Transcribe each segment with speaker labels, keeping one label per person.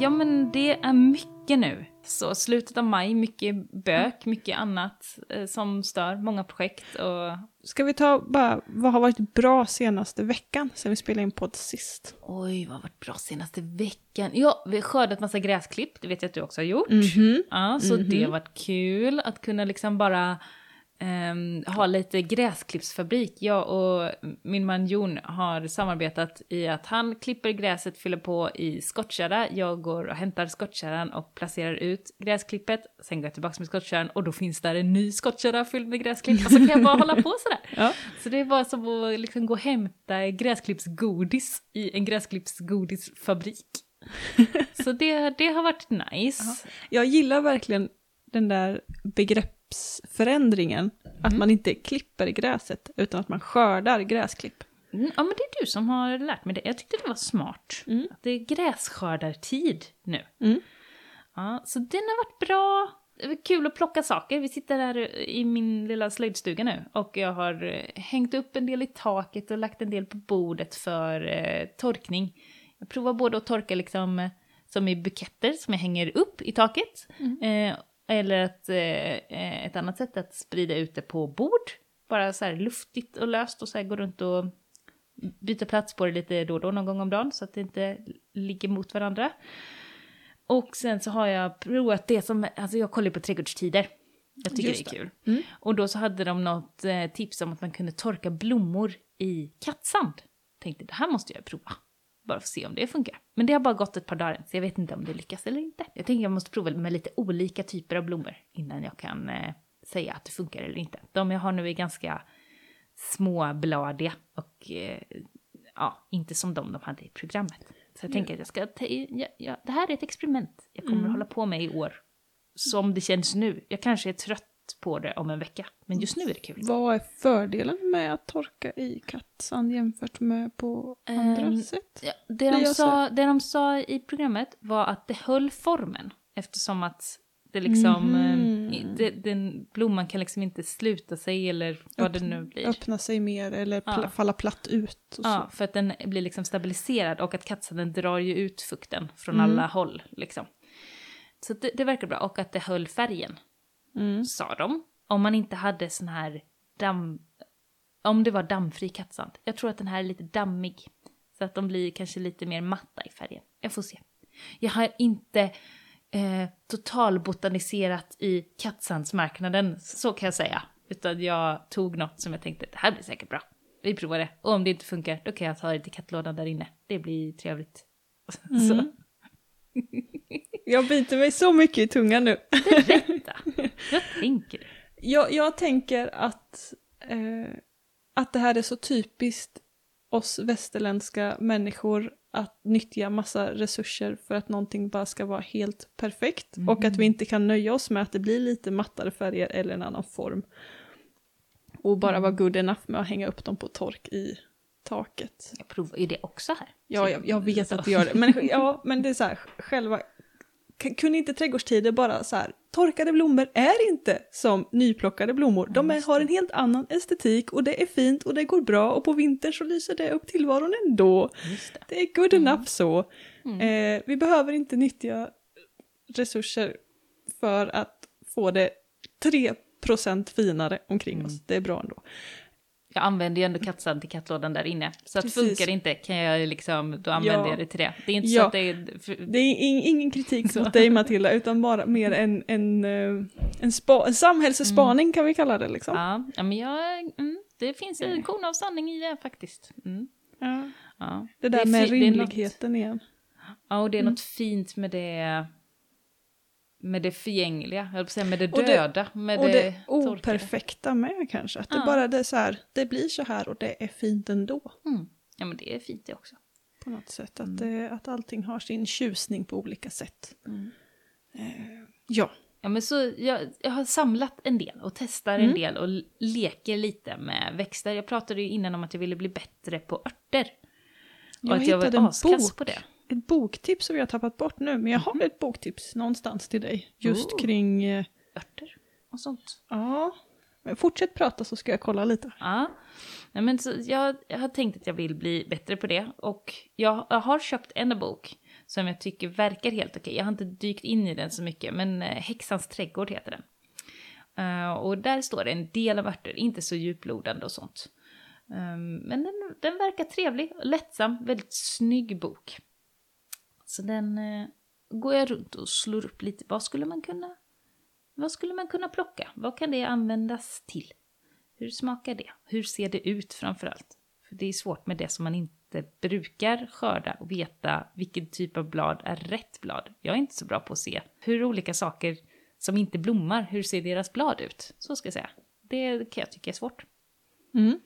Speaker 1: Ja men det är mycket nu. Så slutet av maj, mycket bök, mycket annat eh, som stör, många projekt och...
Speaker 2: Ska vi ta bara, vad har varit bra senaste veckan sen vi spelade in podd sist?
Speaker 1: Oj, vad har varit bra senaste veckan? Ja, vi har skördat massa gräsklipp, det vet jag att du också har gjort.
Speaker 2: Mhm.
Speaker 1: Ja, så
Speaker 2: Mhm.
Speaker 1: det har varit kul att kunna liksom bara ehm, ha lite gräsklippsfabrik. Jag och min man Jon har samarbetat i att han klipper gräset, fyller på i skottkärra. Jag går och hämtar skottkärran och placerar ut gräsklippet. Sen går jag tillbaka med skottkärran och då finns där en ny skottkärra fylld med gräsklipp. Och så kan jag bara hålla på sådär.
Speaker 2: Ja.
Speaker 1: Så det är bara som att liksom gå och hämta gräsklippsgodis i en gräsklippsgodisfabrik. Så det, det har varit nice.
Speaker 2: Jag gillar verkligen den där begreppsförändringen. Att
Speaker 1: Mm.
Speaker 2: man inte klipper gräset utan att man skördar gräsklipp.
Speaker 1: Mm, Ja men det är du som har lärt mig det. Jag tyckte det var smart.
Speaker 2: Mm.
Speaker 1: Att det är grässkördartid nu.
Speaker 2: Mm.
Speaker 1: Ja, så den har varit bra. Kul att plocka saker. Vi sitter här i min lilla slöjdstuga nu och jag har eh, hängt upp en del i taket och lagt en del på bordet för eh, torkning. Jag provar både att torka liksom eh, som i buketter som jag hänger upp i taket. Eh, eller att, eh, eh, ett annat sätt att sprida ut det på bord. Bara så här luftigt och löst och så här gå runt och byta plats på det lite då och då någon gång om dagen så att det inte ligger mot varandra. Och sen så har jag provat det som, alltså jag kollar på trädgårdstider. Jag tycker
Speaker 2: Just
Speaker 1: det är kul.
Speaker 2: Mm.
Speaker 1: Och då så hade de något eh, tips om att man kunde torka blommor i kattsand. Tänkte det här måste jag prova. Bara för att se om det funkar. Men det har bara gått ett par dagar så jag vet inte om det lyckas eller inte. Jag tänker jag måste prova med lite olika typer av blommor innan jag kan eh, säga att det funkar eller inte. De jag har nu är ganska småbladiga och eh, ja, inte som de de hade i programmet. Så jag tänker att jag ska, ja, ja, det här är ett experiment jag kommer att hålla på med i år. Som det känns nu. Jag kanske är trött på det om en vecka, men just nu är det kul.
Speaker 2: Vad är fördelen med att torka i kattsand jämfört med på andra
Speaker 1: Ehm,
Speaker 2: sätt?
Speaker 1: Ja, det, de sa, det de sa i programmet var att det höll formen. Eftersom att det liksom, eh, det, den blomman kan liksom inte sluta sig eller vad det nu blir.
Speaker 2: Öppna sig mer eller pla-
Speaker 1: Ja.
Speaker 2: falla platt ut.
Speaker 1: Ja,
Speaker 2: så.
Speaker 1: för att den blir liksom stabiliserad och att kattsanden drar ju ut fukten från
Speaker 2: Mm.
Speaker 1: alla håll liksom. Så det, det verkar bra och att det höll färgen,
Speaker 2: Mm.
Speaker 1: sa de. Om man inte hade sån här damm... Om det var dammfri kattsand. Jag tror att den här är lite dammig. Så att de blir kanske lite mer matta i färgen. Jag får se. Jag har inte eh, totalbotaniserat i kattsandsmarknaden, så kan jag säga. Utan jag tog något som jag tänkte, det här blir säkert bra. Vi provar det. Och om det inte funkar, då kan jag ta det till kattlådan där inne. Det blir trevligt.
Speaker 2: Mm. Jag biter mig så mycket i tungan nu.
Speaker 1: berätta. Jag tänker.
Speaker 2: Jag, jag tänker att, eh, att det här är så typiskt oss västerländska människor att nyttja massa resurser för att någonting bara ska vara helt perfekt och att vi inte kan nöja oss med att det blir lite mattare färger eller en annan form. Och bara vara good enough med att hänga upp dem på tork i taket.
Speaker 1: Jag provar ju det också här.
Speaker 2: Ja, jag, jag vet att du gör det. Men, ja, men det är så här, själva... Kunde inte trädgårdstider bara så här, torkade blommor är inte som nyplockade blommor. De är, har en helt annan estetik och det är fint och det går bra och på vintern så lyser det upp tillvaron ändå.
Speaker 1: Det.
Speaker 2: Det är good enough så.
Speaker 1: Mm.
Speaker 2: Eh, vi behöver inte nyttja resurser för att få det 3% finare omkring
Speaker 1: Mm.
Speaker 2: oss. Det är bra ändå.
Speaker 1: Jag använder ju ändå kattsand till kattlådan där inne. Så att funkar det inte kan jag liksom, då använder
Speaker 2: Ja.
Speaker 1: jag det till det. Det är inte
Speaker 2: Ja.
Speaker 1: så att det är... För,
Speaker 2: Det är ing- ingen kritik
Speaker 1: Så.
Speaker 2: mot dig Matilda, utan bara mer en, en, eh, en, spa, en samhällsspaning kan vi kalla det liksom.
Speaker 1: ja, ja, men jag... Mm, det finns en kon av sanning i det faktiskt. Mm,
Speaker 2: Ja.
Speaker 1: ja.
Speaker 2: Det där
Speaker 1: är
Speaker 2: med
Speaker 1: det är något-
Speaker 2: rimligheten igen.
Speaker 1: Ja, och det är
Speaker 2: Mm.
Speaker 1: något fint med det... Med det förgängliga, jag att säga med det
Speaker 2: Och det-
Speaker 1: döda, med
Speaker 2: Och det operfekta med kanske. Att det
Speaker 1: Ja.
Speaker 2: bara det är så här, det blir så här och det är fint ändå.
Speaker 1: Mm. Ja, men det är fint det också.
Speaker 2: På något sätt. Att,
Speaker 1: Mm.
Speaker 2: det, att allting har sin tjusning på olika sätt.
Speaker 1: Mm.
Speaker 2: Eh, ja.
Speaker 1: Ja, men så jag, jag har samlat en del och testar en
Speaker 2: Mm.
Speaker 1: del och leker lite med växter. Jag pratade ju innan om att jag ville bli bättre på örter. Och
Speaker 2: Jag
Speaker 1: att jag var
Speaker 2: en
Speaker 1: askass
Speaker 2: bok.
Speaker 1: på det.
Speaker 2: Ett boktips som vi har tappat bort nu, men jag har ett boktips någonstans till dig. Just
Speaker 1: Oh.
Speaker 2: kring, eh,
Speaker 1: Örter och sånt.
Speaker 2: ja, men fortsätt prata så ska jag kolla lite.
Speaker 1: Ja, Nej, men så jag, jag har tänkt att jag vill bli bättre på det. Och jag, jag har köpt en bok som jag tycker verkar helt okej. Jag har inte dykt in i den så mycket, men eh, Häxans trädgård heter den. Eh, och där står det en del av örter, inte så djuplodande och sånt. Um, men den, den verkar trevlig lättsam, väldigt snygg bok. Så den uh, går jag runt och slår upp lite. Vad skulle man kunna, vad skulle man kunna plocka? Vad kan det användas till? Hur smakar det? Hur ser det ut framför allt? För det är svårt med det som man inte brukar skörda och veta vilken typ av blad är rätt blad. Jag är inte så bra på att se hur olika saker som inte blommar, hur ser deras blad ut? Så ska jag säga. Det kan jag tycka är svårt.
Speaker 2: Mm.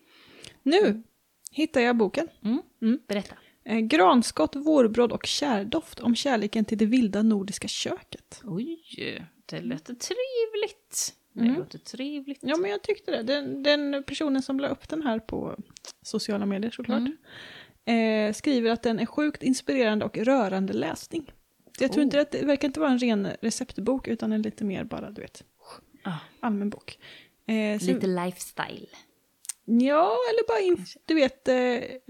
Speaker 2: Nu hittar jag boken.
Speaker 1: Mm.
Speaker 2: Mm.
Speaker 1: Berätta.
Speaker 2: Eh, Granskott, vårbråd och kärdoft om kärleken till det vilda nordiska köket.
Speaker 1: Oj, det låter trevligt. Det
Speaker 2: Mm.
Speaker 1: låter trevligt.
Speaker 2: Ja, men jag tyckte det. Den, den personen som la upp den här på sociala medier såklart, eh, skriver att den är sjukt inspirerande och rörande läsning. Så jag tror
Speaker 1: Oh.
Speaker 2: inte att det verkar inte vara en ren receptbok, utan en lite mer bara, du vet,
Speaker 1: Ah,
Speaker 2: allmän bok. Eh, så,
Speaker 1: lite lifestyle.
Speaker 2: Ja, eller bara, in, du vet, eh,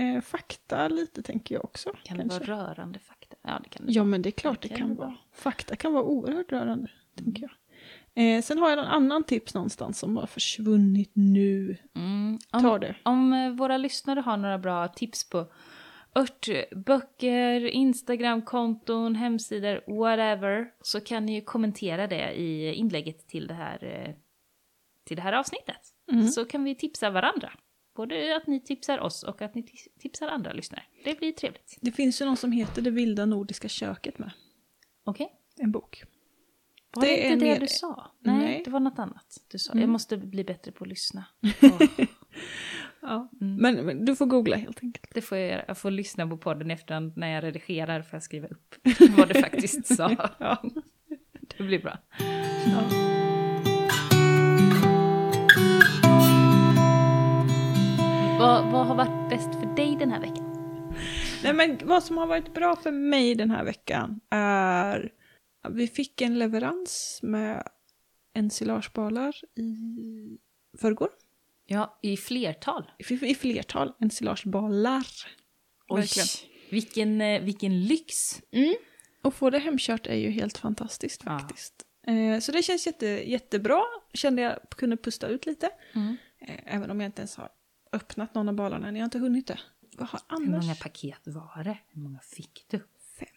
Speaker 2: eh, fakta lite tänker jag också.
Speaker 1: Kan
Speaker 2: kanske.
Speaker 1: det vara rörande fakta? Ja, det kan det
Speaker 2: Ja, men det är klart det
Speaker 1: Det kan det
Speaker 2: vara.
Speaker 1: vara.
Speaker 2: Fakta kan vara oerhört rörande, tänker jag. Eh, sen har jag en annan tips någonstans som har försvunnit nu.
Speaker 1: Mm.
Speaker 2: Ta
Speaker 1: Om,
Speaker 2: det.
Speaker 1: om eh, våra lyssnare har några bra tips på örtböcker, Instagramkonton, hemsidor, whatever, så kan ni ju kommentera det i inlägget till det här, eh, till det här avsnittet.
Speaker 2: Mm.
Speaker 1: Så kan vi tipsa varandra. Både att ni tipsar oss och att ni ti- tipsar andra lyssnare. Det blir trevligt.
Speaker 2: Det finns ju någon som heter Det vilda nordiska köket med.
Speaker 1: Okej?
Speaker 2: En bok.
Speaker 1: Var
Speaker 2: Det
Speaker 1: det,
Speaker 2: är
Speaker 1: inte det
Speaker 2: mer-
Speaker 1: du sa? Nej,
Speaker 2: Nej.
Speaker 1: det var något annat du sa.
Speaker 2: Mm.
Speaker 1: Jag måste bli bättre på att lyssna. Åh,
Speaker 2: Ja.
Speaker 1: Mm.
Speaker 2: Men, men du får googla helt enkelt.
Speaker 1: det får jag göra. Jag får lyssna på podden efterhand när jag redigerar för att skriva upp vad du faktiskt sa.
Speaker 2: Ja.
Speaker 1: Det blir bra.
Speaker 2: Ja.
Speaker 1: Vad, vad har varit bäst för dig den här veckan?
Speaker 2: Nej, men vad som har varit bra för mig den här veckan är att vi fick en leverans med ensilagebalar i förrgår.
Speaker 1: Ja, i flertal.
Speaker 2: I, I flertal ensilagebalar.
Speaker 1: Oj,
Speaker 2: Verkligen.
Speaker 1: vilken, eh, vilken lyx.
Speaker 2: Och få det hemkört är ju helt fantastiskt
Speaker 1: Ja.
Speaker 2: faktiskt. Eh, så det känns jätte, jättebra. Kände jag kunde pusta ut lite.
Speaker 1: Mm.
Speaker 2: Eh, även om jag inte ens har öppnat någon av balarna än. Jag har inte hunnit det. Vad har
Speaker 1: Hur
Speaker 2: annars?
Speaker 1: många paket var det? Hur många fick du?
Speaker 2: Fem.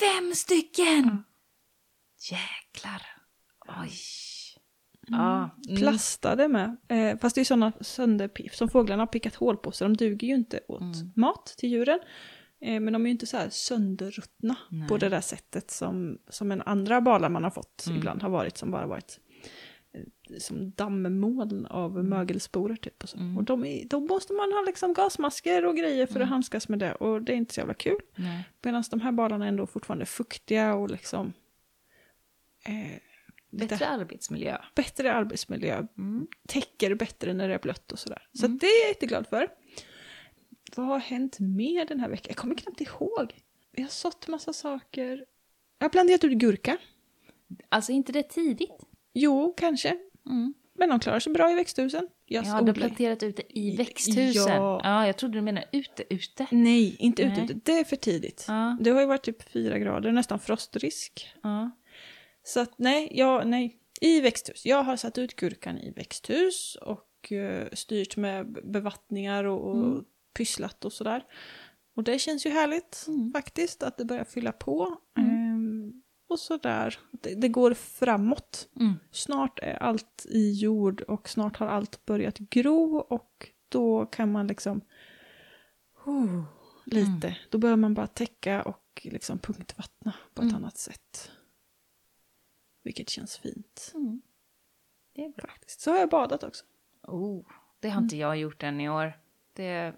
Speaker 1: Fem stycken! Jäklar. Oj. Ja. Mm.
Speaker 2: Plastade med. Eh, fast det är sådana sönderpiff som fåglarna har pickat hål på så de duger ju inte åt
Speaker 1: Mm.
Speaker 2: mat till djuren. Eh, men de är ju inte så här sönderruttna
Speaker 1: Nej.
Speaker 2: på det där sättet som, som en andra balar man har fått
Speaker 1: Mm.
Speaker 2: ibland har varit som bara varit som dammoln av mögelsporer typ. Och, så.
Speaker 1: Mm.
Speaker 2: och de är, då måste man ha liksom gasmasker och grejer för att
Speaker 1: Mm.
Speaker 2: handskas med det och det är inte så jävla kul.
Speaker 1: Nej.
Speaker 2: Medan de här balarna är ändå fortfarande fuktiga och liksom eh,
Speaker 1: Bättre arbetsmiljö.
Speaker 2: bättre arbetsmiljö,
Speaker 1: Mm.
Speaker 2: täcker bättre när det är blött och sådär. Så
Speaker 1: Mm.
Speaker 2: att det är jag jätteglad för. Vad har hänt mer den här veckan? Jag kommer knappt ihåg. Jag har sått massa saker. Jag har planterat ut gurka.
Speaker 1: Alltså inte det tidigt?
Speaker 2: Jo, kanske.
Speaker 1: Mm.
Speaker 2: Men de klarar sig bra i växthusen. Jag
Speaker 1: Ja, du har
Speaker 2: odlar-
Speaker 1: planterat ut det i växthusen.
Speaker 2: ja.
Speaker 1: Ja. jag trodde du menade ute, ute.
Speaker 2: Nej, inte ute.
Speaker 1: Nej.
Speaker 2: ute. Det är för tidigt.
Speaker 1: Ja,
Speaker 2: Det har ju varit typ fyra grader, nästan frostrisk.
Speaker 1: ja.
Speaker 2: Så att nej, ja, nej. I växthus. Jag har satt ut gurkan i växthus och eh, styrt med bevattningar och, och
Speaker 1: Mm.
Speaker 2: pysslat och sådär. Och det känns ju härligt
Speaker 1: Mm.
Speaker 2: faktiskt att det börjar fylla på.
Speaker 1: Mm.
Speaker 2: Och sådär. Det, det går framåt.
Speaker 1: Mm.
Speaker 2: Snart är allt i jord och snart har allt börjat gro och då kan man liksom oh, lite.
Speaker 1: Mm.
Speaker 2: Då börjar man bara täcka och liksom punktvattna på ett
Speaker 1: Mm.
Speaker 2: annat sätt. Vilket känns fint
Speaker 1: Mm. Det är bra.
Speaker 2: faktiskt. Så har jag badat också.
Speaker 1: Oh, det har inte jag gjort än i år. Det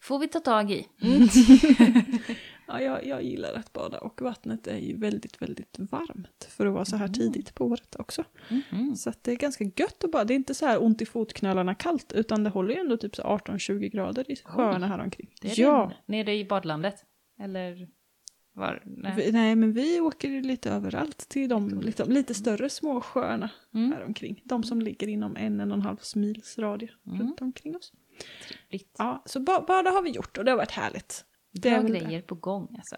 Speaker 1: får vi ta tag i. Mm.
Speaker 2: Ja, jag, jag gillar att bada och vattnet är ju väldigt, väldigt varmt för att vara så här
Speaker 1: Mm.
Speaker 2: tidigt på året också.
Speaker 1: Mhm.
Speaker 2: Så det är ganska gött att bada. Det är inte så här ont i fotknölarna kallt utan det håller ju ändå typ så 18-20 grader i sjöarna här omkring.
Speaker 1: Det är
Speaker 2: ja,
Speaker 1: det. Nere i badlandet? Eller var? Nej.
Speaker 2: vi, nej men vi åker ju lite överallt till de liksom, lite större små sjöarna
Speaker 1: Mm.
Speaker 2: här omkring. De som ligger inom en, en och en halv mils radie
Speaker 1: Mm.
Speaker 2: runt omkring oss.
Speaker 1: Trevligt.
Speaker 2: Ja, så ba bada har vi gjort och det har varit härligt. Det är väl det.
Speaker 1: grejer på gång alltså.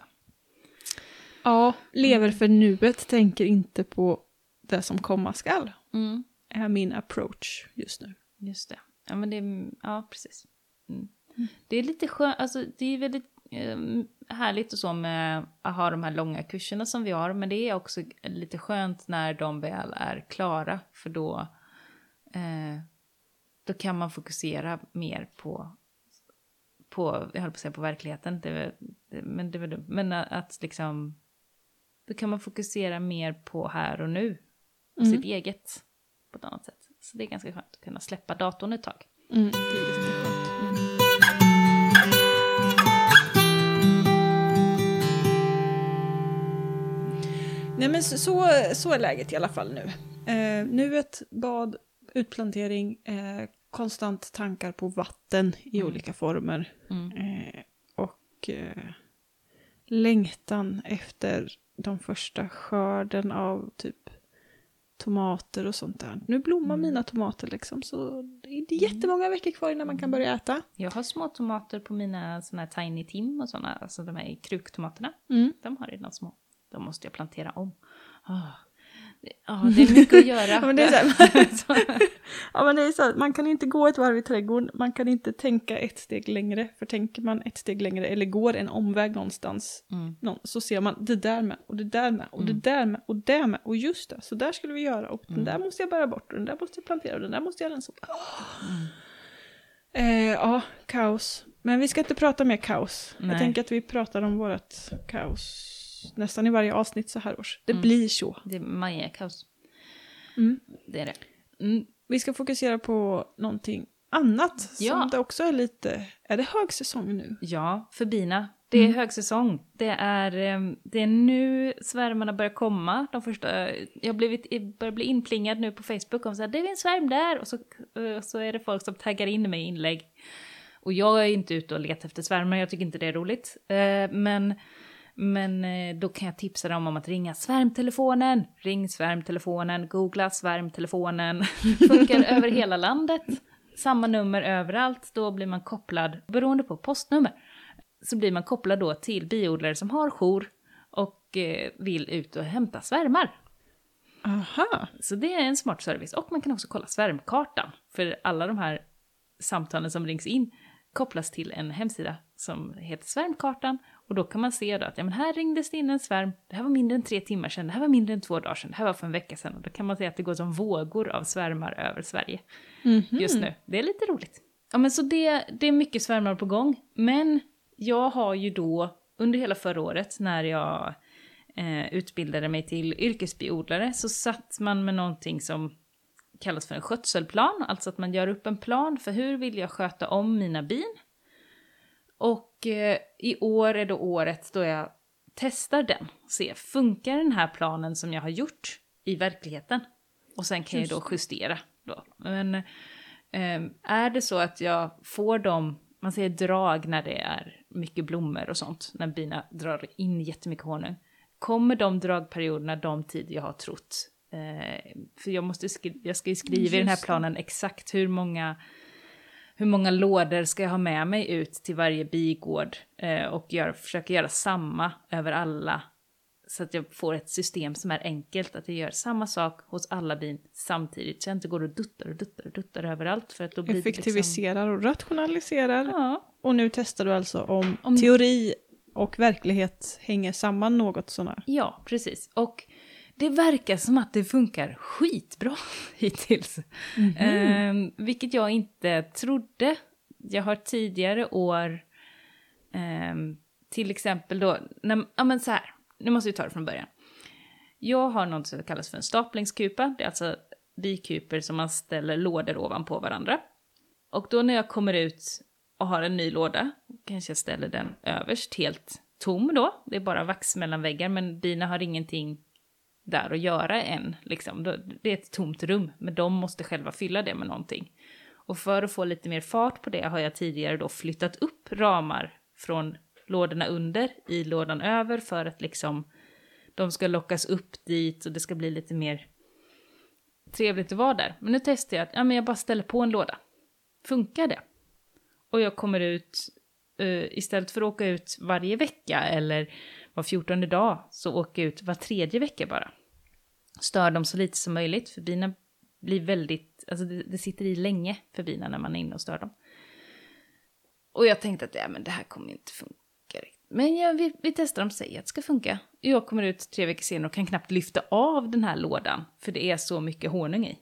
Speaker 2: Ja, lever för nuet, tänker inte på det som komma skall.
Speaker 1: Mm.
Speaker 2: Är min approach just nu.
Speaker 1: Just det. Ja, men det är, ja precis. Mm. Det är lite skönt, alltså det är väldigt eh, härligt och så med att ha de här långa kurserna som vi har, men det är också lite skönt när de väl är klara, för då, eh, då kan man fokusera mer på, på jag höll på att säga på verkligheten, det, väl- det, men det var dumt, men att liksom, då kan man fokusera mer på här och nu, och
Speaker 2: Mm.
Speaker 1: sitt eget på ett annat sätt. Så det är ganska skönt att kunna släppa datorn ett tag.
Speaker 2: Mm.
Speaker 1: Det är jätteskönt.
Speaker 2: Nej men så, så, så är läget i alla fall nu. Eh, nuet, bad, utplantering, eh, konstant tankar på vatten i
Speaker 1: Mm.
Speaker 2: olika former.
Speaker 1: Mm.
Speaker 2: Eh, och eh, längtan efter de första skörden av typ tomater och sånt där. Nu blommar
Speaker 1: Mm.
Speaker 2: mina tomater liksom så det är jättemånga veckor kvar innan man kan börja äta.
Speaker 1: Jag har små tomater på mina såna här Tiny Tim och såna, alltså de här kruktomaterna.
Speaker 2: Mm.
Speaker 1: De har redan små. De måste jag plantera om. Ah. Ja, det är mycket att göra.
Speaker 2: Ja, men det är så Ja men det är så, att man kan inte gå ett varv i trädgården, man kan inte tänka ett steg längre. För tänker man ett steg längre eller går en omväg någonstans
Speaker 1: mm.
Speaker 2: någon, så ser man det där med och det där med och
Speaker 1: Mm.
Speaker 2: det där med och det med och just det, så där skulle vi göra och
Speaker 1: Mm.
Speaker 2: den där måste jag bära bort och den där måste jag plantera och den där måste jag rensa.
Speaker 1: Mm.
Speaker 2: Eh, ja, kaos. Men vi ska inte prata mer kaos.
Speaker 1: Nej.
Speaker 2: Jag tänker att vi pratar om vårt kaos nästan i varje avsnitt så här års. Det
Speaker 1: Mm.
Speaker 2: blir så.
Speaker 1: Det är Maja-kaos.
Speaker 2: Mm.
Speaker 1: Det är det. Mm.
Speaker 2: Vi ska fokusera på någonting annat
Speaker 1: Ja.
Speaker 2: som det också är lite... Är det högsäsong nu?
Speaker 1: Ja, för bina. Det är
Speaker 2: Mm.
Speaker 1: högsäsong. Det är, ehm, det är nu svärmarna börjar komma. De första, jag blivit, börjar bli inplingad nu på Facebook om så här, det är en svärm där. Och så, eh, så är det folk som taggar in mig i inlägg. Och jag är inte ute och letar efter svärmar, jag tycker inte det är roligt. Eh, Men, men eh, då kan jag tipsa dem om att ringa svärmtelefonen. Ring svärmtelefonen, googla svärmtelefonen. Funkar över hela landet. Samma nummer överallt, då blir man kopplad, beroende på postnummer, så blir man kopplad då till biodlare som har jour och eh, vill ut och hämta svärmar.
Speaker 2: Aha!
Speaker 1: Så det är en smart service. Och man kan också kolla svärmkartan. För alla de här samtalen som rings in kopplas till en hemsida som heter Svärmkartan. Och då kan man se då att ja, men här ringdes det in en svärm, det här var mindre än tre timmar sedan, det här var mindre än två dagar sedan, det här var för en vecka sedan. Och då kan man se att det går som vågor av svärmar över Sverige
Speaker 2: Mhm.
Speaker 1: just nu. Det är lite roligt. Ja men så det, det är mycket svärmar på gång. Men jag har ju då under hela förra året när jag eh, utbildade mig till yrkesbiodlare så satt man med någonting som kallas för en skötselplan. Alltså att man gör upp en plan för hur vill jag sköta om mina bin. Och eh, i år är då året då jag testar den. Se, funkar den här planen som jag har gjort i verkligheten? Och sen kan jag då justera då. Men eh, är det så att jag får dem, man säger drag när det är mycket blommor och sånt, när bina drar in jättemycket honung. Kommer de dragperioderna de tider jag har trott? Eh, för jag, måste skri- jag ska ju skriva i den här
Speaker 2: Just
Speaker 1: planen exakt hur många hur många lådor ska jag ha med mig ut till varje bigård eh, och gör, försöka göra samma över alla. Så att jag får ett system som är enkelt, att jag gör samma sak hos alla bin samtidigt. Så jag inte går och duttar och duttar och duttar överallt. För att då blir liksom...
Speaker 2: Effektiviserar och rationaliserar.
Speaker 1: Ja,
Speaker 2: Och nu testar du alltså om,
Speaker 1: Om-
Speaker 2: teori och verklighet hänger samman något sånär.
Speaker 1: ja, precis. Och det verkar som att det funkar skitbra hittills. Ehm, vilket jag inte trodde. Jag har tidigare år, ehm, till exempel då, när, ja men så här, nu måste vi ta det från början. Jag har något som kallas för en staplingskupa, det är alltså bikuper som man ställer lådor ovanpå varandra. Och då när jag kommer ut och har en ny låda, kanske jag ställer den överst helt tom då, det är bara vax mellan väggar, men bina har ingenting där och göra än. Liksom. Det är ett tomt rum, men de måste själva fylla det med någonting. Och för att få lite mer fart på det har jag tidigare då flyttat upp ramar från lådorna under i lådan över för att liksom de ska lockas upp dit och det ska bli lite mer trevligt att vara där. Men nu testar jag att ja, men jag bara ställer på en låda. Funkar det? Och jag kommer ut uh, istället för att åka ut varje vecka eller var fjortonde dag så åker jag ut var tredje vecka bara. Stör dem så lite som möjligt för bina blir väldigt, alltså det, det sitter i länge för bina när man är inne och stör dem. Och jag tänkte att ja, men det här kommer inte funka riktigt. Men ja, vi, vi testar om säger att det ska funka. Jag kommer ut tre veckor senare och kan knappt lyfta av den här lådan för det är så mycket honung i.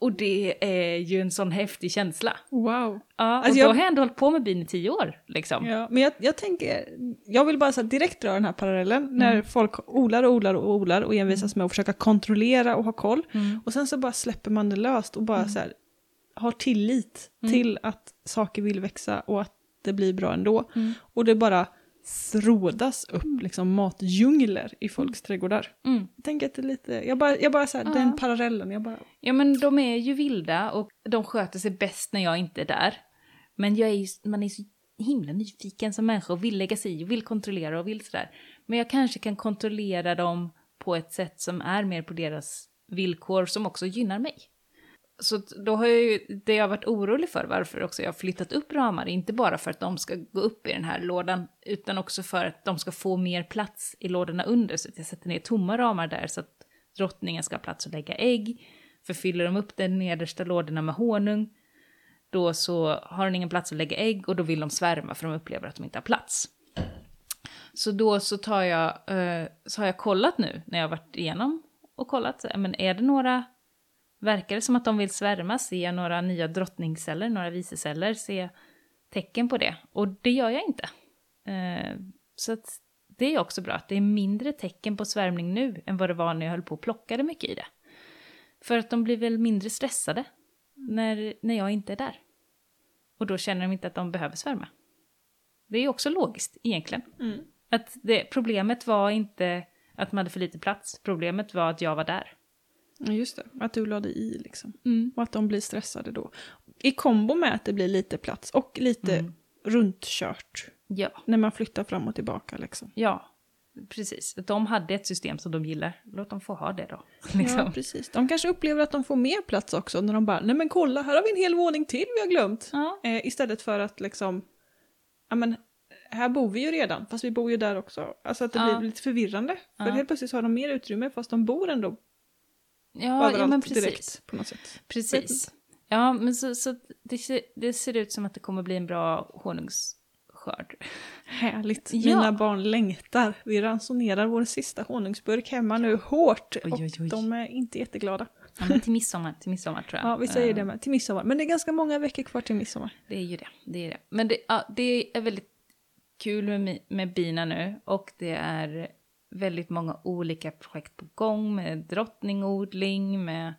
Speaker 1: Och det är ju en sån häftig känsla.
Speaker 2: Wow.
Speaker 1: Ja,
Speaker 2: Alltså
Speaker 1: och
Speaker 2: jag-
Speaker 1: då har jag ändå hållit på med bin i tio år. Liksom.
Speaker 2: Ja, men jag, jag tänker, jag vill bara så direkt dra den här parallellen när folk odlar och odlar och odlar och envisas med att försöka kontrollera och ha koll.
Speaker 1: Mm.
Speaker 2: Och sen så bara släpper man det löst och bara så här har tillit
Speaker 1: Mm.
Speaker 2: till att saker vill växa och att det blir bra ändå.
Speaker 1: Mm.
Speaker 2: Och det bara frodas upp liksom matdjungler i folks trädgårdar.
Speaker 1: Mm.
Speaker 2: Jag tänker att det är lite, jag bara, jag bara så här,
Speaker 1: Ja.
Speaker 2: den parallellen, jag bara,
Speaker 1: Ja men de är ju vilda och de sköter sig bäst när jag inte är där. Men jag är ju, man är så himla nyfiken som människa och vill lägga sig i och vill kontrollera och vill sådär. Men jag kanske kan kontrollera dem på ett sätt som är mer på deras villkor som också gynnar mig. Så då har jag ju, det jag har varit orolig för, varför också jag har flyttat upp ramar, inte bara för att de ska gå upp i den här lådan, utan också för att de ska få mer plats i lådorna under, så att jag sätter ner tomma ramar där så att drottningen ska ha plats att lägga ägg. För fyller de upp den nedersta lådorna med honung, då så har den ingen plats att lägga ägg och då vill de svärma för de upplever att de inte har plats. Så då så tar jag, eh, så har jag kollat nu när jag har varit igenom och kollat, men är det några, verkar det som att de vill svärma, jag några nya drottningsceller, några viseceller, jag tecken på det? Och det gör jag inte. Eh, så det är också bra att det är mindre tecken på svärmning nu än vad det var när jag höll på och plockade mycket i det. För att de blir väl mindre stressade när, när jag inte är där. Och då känner de inte att de behöver svärma. Det är också logiskt egentligen.
Speaker 2: mm.
Speaker 1: Att det, problemet var inte att man hade för lite plats, problemet var att jag var där.
Speaker 2: Ja, just det, att du lade i liksom.
Speaker 1: Mm.
Speaker 2: Och att de blir stressade då. I kombo med att det blir lite plats och lite
Speaker 1: Mm.
Speaker 2: runtkört.
Speaker 1: Ja,
Speaker 2: När man flyttar fram och tillbaka liksom.
Speaker 1: ja, precis. De hade ett system som de gillar, låt dem få ha det då. Liksom.
Speaker 2: Ja, precis. De kanske upplever att de får mer plats också när de bara, nej men kolla, här har vi en hel våning till vi har glömt.
Speaker 1: Ja.
Speaker 2: Eh, istället för att liksom, ja men, här bor vi ju redan, fast vi bor ju där också. Alltså att det
Speaker 1: Ja.
Speaker 2: blir lite förvirrande. För
Speaker 1: Ja.
Speaker 2: helt plötsligt har de mer utrymme fast de bor ändå
Speaker 1: Ja, ja,
Speaker 2: överallt
Speaker 1: men precis.
Speaker 2: direkt på något sätt.
Speaker 1: Precis. Ja, men så, så det, ser, det ser ut som att det kommer bli en bra honungsskörd.
Speaker 2: Härligt.
Speaker 1: Ja.
Speaker 2: Mina barn längtar. Vi ransonerar vår sista honungsburk hemma nu hårt.
Speaker 1: Oj, oj, oj.
Speaker 2: Och de är inte jätteglada.
Speaker 1: Ja, men till midsommar, till midsommar tror jag.
Speaker 2: Ja, vi säger
Speaker 1: Eh,
Speaker 2: det med. Till midsommar. Men det är ganska många veckor kvar till midsommar.
Speaker 1: Det är ju det. det, är det. Men det, ja, det är väldigt kul med, med bina nu och det är väldigt många olika projekt på gång med drottningodling, med,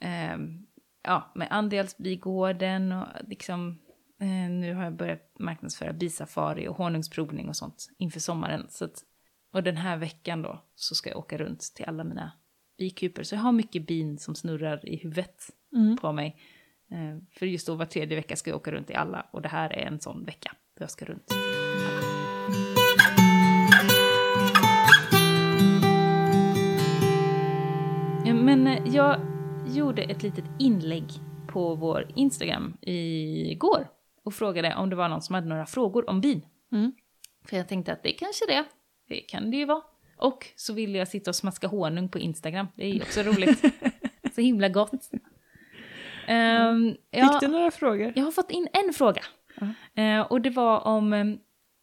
Speaker 1: ehm, ja, med andelsbigården och liksom eh, nu har jag börjat marknadsföra bisafari och honungsprovning och sånt inför sommaren. Så att, och den här veckan då så ska jag åka runt till alla mina bikuper. Så jag har mycket bin som snurrar i huvudet
Speaker 2: Mm.
Speaker 1: på mig. Eh, För just då var tredje vecka ska jag åka runt i alla och det här är en sån vecka jag ska runt. Jag gjorde ett litet inlägg på vår Instagram igår och frågade om det var någon som hade några frågor om bin.
Speaker 2: Mm.
Speaker 1: För jag tänkte att det kanske det, det kan det ju vara. Och så ville jag sitta och smaska honung på Instagram, det är ju också roligt. Så himla gott. Um,
Speaker 2: Fick du några frågor?
Speaker 1: jag har fått in en fråga. Eh, och det var om, eh,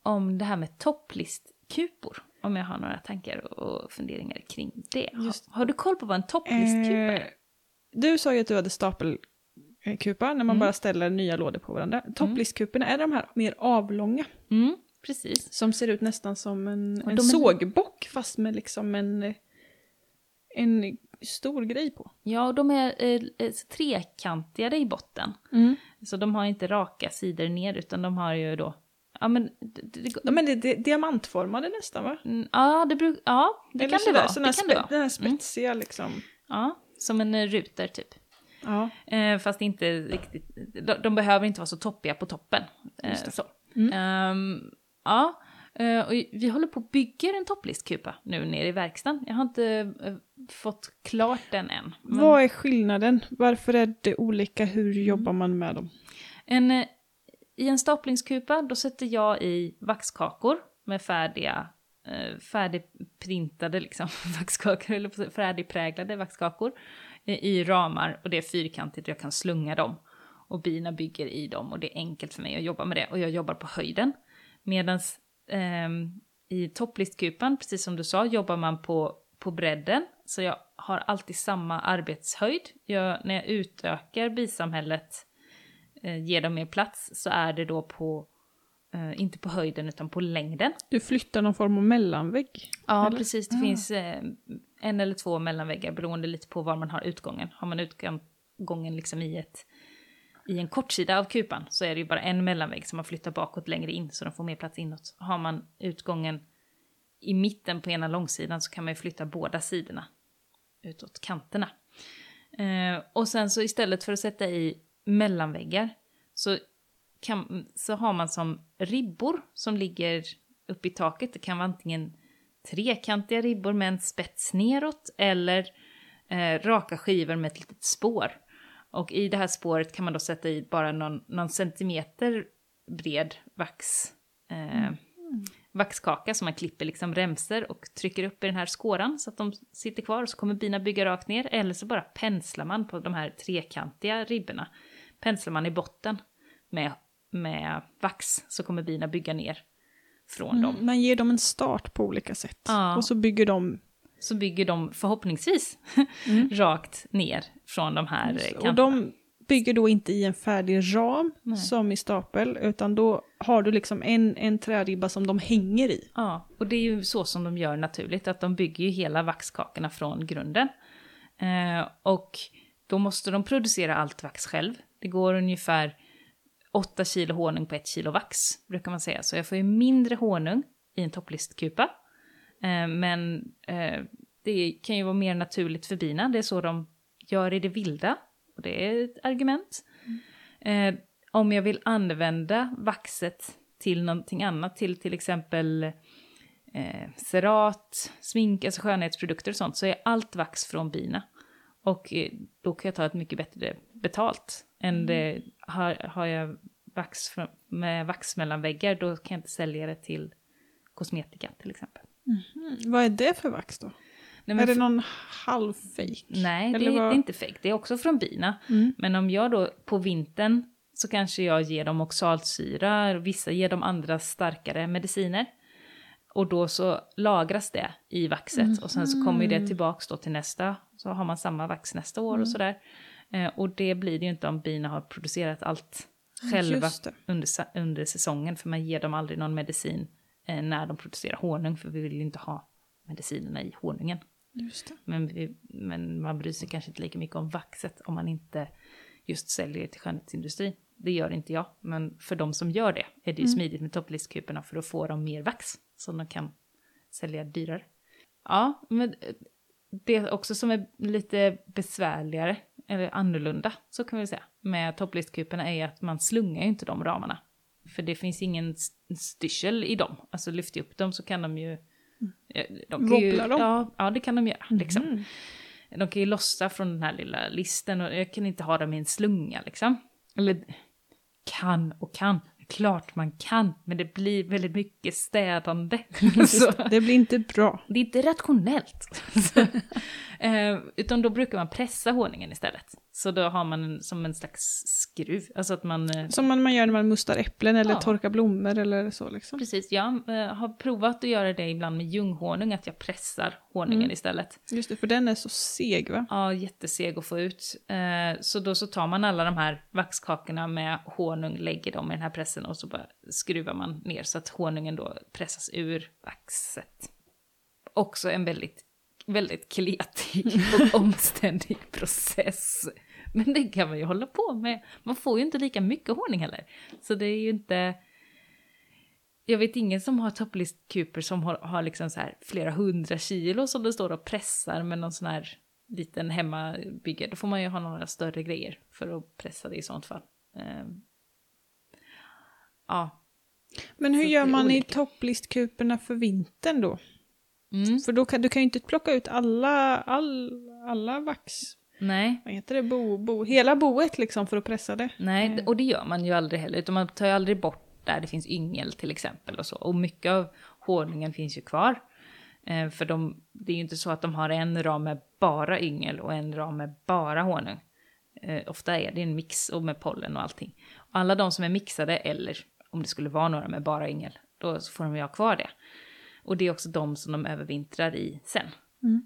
Speaker 1: om det här med topplistkupor. Om jag har några tankar och funderingar kring det.
Speaker 2: Just-
Speaker 1: Har, du koll på vad en topplistkupa
Speaker 2: Eh,
Speaker 1: är?
Speaker 2: du sa ju att du hade stapelkupa när man
Speaker 1: Mm.
Speaker 2: bara ställer nya lådor på varandra. Topplistkuporna är de här mer avlånga
Speaker 1: Mm, precis.
Speaker 2: som ser ut nästan som en, en
Speaker 1: är-
Speaker 2: sågbock fast med liksom en, en stor grej på.
Speaker 1: Ja, och de är eh, eh, trekantigade i botten. Så de har inte raka sidor ner utan de har ju då... Ja, men... Det, det,
Speaker 2: Ja, men det är di- diamantformade nästan va?
Speaker 1: Mm, ja, det, bruk, ja, det
Speaker 2: Eller
Speaker 1: kan det
Speaker 2: sådär,
Speaker 1: vara.
Speaker 2: såna
Speaker 1: Det kan
Speaker 2: spe-
Speaker 1: det vara.
Speaker 2: Den här spetsiga liksom.
Speaker 1: Ja, som en eh, ruter typ.
Speaker 2: Ja.
Speaker 1: Eh, fast inte riktigt, de, de behöver inte vara så toppiga på toppen. Eh,
Speaker 2: Just det.
Speaker 1: så.
Speaker 2: Mm.
Speaker 1: Ehm, ja, eh, och vi håller på att bygga en topplistkupa nu nere i verkstaden. Jag har inte eh, fått klart den än. Men
Speaker 2: Vad är skillnaden? Varför är det olika? Hur jobbar man med dem?
Speaker 1: en, i en staplingskupa då sätter jag i vaxkakor med färdiga, eh, färdigprintade liksom vaxkakor, eller färdigpräglade vaxkakor eh, i ramar och det är fyrkantigt och jag kan slunga dem. Och bina bygger i dem och det är enkelt för mig att jobba med det och jag jobbar på höjden. Medan eh, i topplistkupan, precis som du sa, jobbar man på, på bredden. Så jag har alltid samma arbetshöjd. Jag, när jag utökar bisamhället, eh, ger dem mer plats, så är det då på, eh, inte på höjden utan på längden.
Speaker 2: Du flyttar någon form av mellanvägg?
Speaker 1: Ja,
Speaker 2: eller?
Speaker 1: precis. Det
Speaker 2: Ah.
Speaker 1: finns eh, en eller två mellanväggar beroende lite på var man har utgången. Har man utgången liksom i, ett, i en kortsida av kupan så är det ju bara en mellanvägg som man flyttar bakåt längre in så de får mer plats inåt. Har man utgången i mitten på ena långsidan så kan man ju flytta båda sidorna utåt kanterna. Eh, och sen så istället för att sätta i mellanväggar så, kan, så har man som ribbor som ligger uppe i taket. Det kan vara antingen trekantiga ribbor med en spets neråt eller eh, raka skivor med ett litet spår. Och i det här spåret kan man då sätta i bara någon, någon centimeter bred vax, eh, vaxkaka som man klipper liksom remser och trycker upp i den här skåran så att de sitter kvar och så kommer bina bygga rakt ner. Eller så bara penslar man på de här trekantiga ribborna. Penslar man i botten med, med vax så kommer bina bygga ner från dem.
Speaker 2: Mm, man ger dem en start på olika sätt.
Speaker 1: Ja.
Speaker 2: Och så bygger de...
Speaker 1: Så bygger de förhoppningsvis
Speaker 2: Mm.
Speaker 1: rakt ner från de här eh, kanterna.
Speaker 2: Och de bygger då inte i en färdig ram
Speaker 1: Nej.
Speaker 2: som i stapel, utan då har du liksom en, en träribba som de hänger i.
Speaker 1: Ja, och det är ju så som de gör naturligt, att de bygger ju hela vaxkakorna från grunden. Eh, och då måste de producera allt vax själv. Det går ungefär 8 kilo honung på 1 kilo vax, brukar man säga. Så jag får ju mindre honung i en topplistkupa. Eh, men eh, det kan ju vara mer naturligt för bina, det är så de gör i det vilda. Och det är ett argument. Eh, om jag vill använda vaxet till någonting annat, till till exempel cerat, smink, alltså skönhetsprodukter och sånt, så är allt vax från bina. Och då kan jag ta ett mycket bättre betalt. Än det, har, har jag vax från, med vax mellan väggar, då kan jag inte sälja det till kosmetika till exempel.
Speaker 2: Vad är det för vax då?
Speaker 1: Nej,
Speaker 2: är det någon halvfejk?
Speaker 1: Nej, det, det är inte fake. Det är också från bina.
Speaker 2: Mm.
Speaker 1: Men om jag då på vintern så kanske jag ger dem oxalsyra, vissa ger dem andra starkare mediciner. Och då så lagras det i vaxet och sen så kommer det tillbaks då till nästa, så har man samma vax nästa år och sådär. Eh, och det blir det ju inte om bina har producerat allt själva under, under säsongen, för man ger dem aldrig någon medicin eh, när de producerar honung, för vi vill ju inte ha medicinerna i honungen. Men, vi, men man bryr sig kanske inte lika mycket om vaxet om man inte just säljer det till skönhetsindustrin. Det gör inte jag, men för de som gör det är det ju smidigt med topplistkuporna för att få dem mer vax som de kan sälja dyrare. Ja, men det också som är lite besvärligare, eller annorlunda, så kan vi säga, med topplistkuporna är att man slungar ju inte de ramarna. För det finns ingen st- styrsel i dem. Alltså lyfter jag upp dem så kan de ju... eh, De kan ju
Speaker 2: Wobblar de?
Speaker 1: Ja, ja, det kan de göra. Liksom.
Speaker 2: Mm.
Speaker 1: De kan ju lossa från den här lilla listen och jag kan inte ha dem i en slunga liksom. Eller kan och kan. Klart man kan, men det blir väldigt mycket städande. Så,
Speaker 2: Det blir inte bra.
Speaker 1: det är inte rationellt. Eh, utan då brukar man pressa honungen istället. Så då har man som en slags skruv. Alltså att man... eh,
Speaker 2: Som man man gör när man mustar äpplen eller
Speaker 1: Ja.
Speaker 2: torkar blommor eller så liksom.
Speaker 1: Precis, jag eh, har provat att göra det ibland med ljunghonung, att jag pressar honungen
Speaker 2: Mm.
Speaker 1: istället.
Speaker 2: Just det, för den är så seg va?
Speaker 1: Ja, jätteseg att få ut. Eh, så då så tar man alla de här vaxkakorna med honung, lägger dem i den här pressen och så bara skruvar man ner så att honungen då pressas ur vaxet. Också en väldigt, väldigt kletig och omständig process. Men det kan man ju hålla på med. Man får ju inte lika mycket honung heller. Så det är ju inte... Jag vet ingen som har topplistkuper som har, har liksom så här flera hundra kilo som det står och pressar med någon sån här liten hemmabygge. Då får man ju ha några större grejer för att pressa det i sånt fall. Ehm. ja.
Speaker 2: Men hur
Speaker 1: Så
Speaker 2: gör man i
Speaker 1: olika.
Speaker 2: topplistkuporna för vintern då?
Speaker 1: Mm.
Speaker 2: För då kan, du kan ju inte plocka ut alla, all, alla vax.
Speaker 1: Nej,
Speaker 2: vad heter det, bo, bo, hela boet liksom för att pressa det.
Speaker 1: nej,
Speaker 2: Mm.
Speaker 1: och det gör man ju aldrig heller. Utan man tar ju aldrig bort där det finns yngel till exempel och så. Och mycket av honungen finns ju kvar. Eh, för de, det är ju inte så att de har en ram med bara yngel och en ram med bara honung. Eh, ofta är det en mix och med pollen och allting. Och alla de som är mixade, eller om det skulle vara några med bara yngel, då får de ju ha kvar det. Och det är också de som de övervintrar i sen.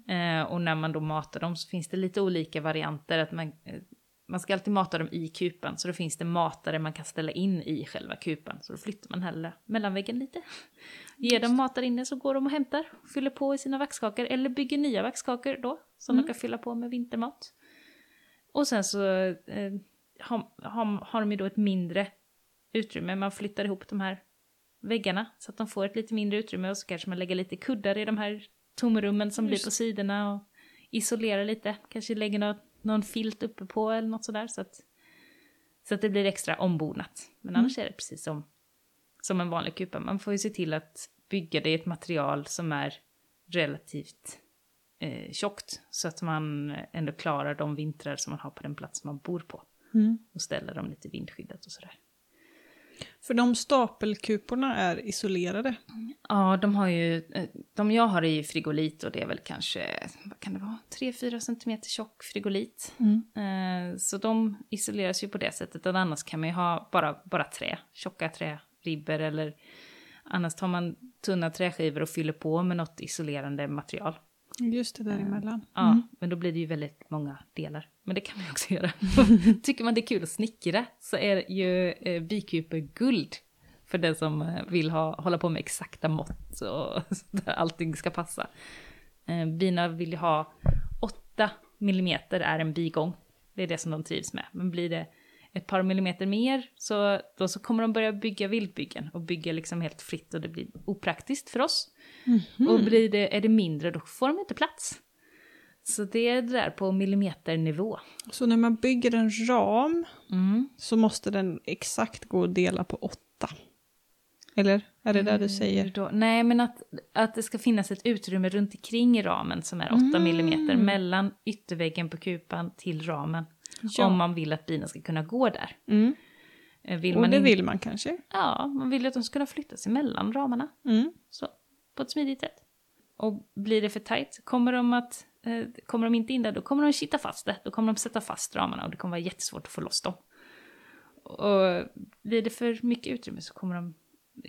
Speaker 1: Eh, och när man då matar dem så finns det lite olika varianter. Att man, eh, man ska alltid mata dem i kupan, så då finns det matare man kan ställa in i själva kupan. Så då flyttar man hellre mellanväggen lite. Ger dem matar inne så går de och hämtar, fyller på i sina vaxkakor eller bygger nya vaxkakor då, som de kan fylla på med vintermat. Och sen så eh, har, har, har de ju då ett mindre utrymme, man flyttar ihop de här väggarna så att de får ett lite mindre utrymme och så kanske man lägger lite kuddar i de här tomrummen som blir på sidorna och isolerar lite, kanske lägger något, någon filt uppe på eller något sådär så att, så att det blir extra ombonat. Men annars är det precis som, som en vanlig kupa. Man får ju se till att bygga det i ett material som är relativt eh, tjockt så att man ändå klarar de vintrar som man har på den plats man bor på
Speaker 2: Mm.
Speaker 1: och ställer dem lite vindskyddat och sådär.
Speaker 2: För de stapelkuporna är isolerade.
Speaker 1: Ja, de har ju, eh, de jag har är ju frigolit och det är väl kanske, vad kan det vara, 3-4 centimeter tjock frigolit. Eh, Så de isoleras ju på det sättet, annars kan man ju ha bara, bara trä, tjocka träribber eller annars tar man tunna träskivor och fyller på med något isolerande material.
Speaker 2: Just det, däremellan.
Speaker 1: Ja, men då blir det ju väldigt många delar. Men det kan man ju också göra. Tycker man det är kul att snickra så är ju eh, bikuper guld. För den som eh, vill ha, hålla på med exakta mått och där allting ska passa. Eh, bina vill ju ha 8 millimeter är en bigång. Det är det som de trivs med. Men blir det ett par millimeter mer så, då så kommer de börja bygga vildbyggen och bygga liksom helt fritt och det blir opraktiskt för oss. Och blir det, är det mindre då får de inte plats. Så det är det där på millimeternivå.
Speaker 2: Så när man bygger en ram
Speaker 1: Mm.
Speaker 2: så måste den exakt gå att dela på åtta. Eller? Är det där du säger?
Speaker 1: Då, nej, men att, att det ska finnas ett utrymme runt omkring ramen som är 8
Speaker 2: Mm.
Speaker 1: millimeter mellan ytterväggen på kupan till ramen.
Speaker 2: Ja.
Speaker 1: Om man vill att bina ska kunna gå där.
Speaker 2: Mm.
Speaker 1: Eh, Vill
Speaker 2: Och det
Speaker 1: in-
Speaker 2: vill man kanske?
Speaker 1: Ja, man vill ju att de ska kunna flyttas emellan ramarna.
Speaker 2: Mm.
Speaker 1: Så, på ett smidigt sätt. Och blir det för tajt, kommer de att, eh, kommer de inte in där, då kommer de kitta fast det. Då kommer de sätta fast ramarna och det kommer vara jättesvårt att få loss dem. Och blir det för mycket utrymme så kommer de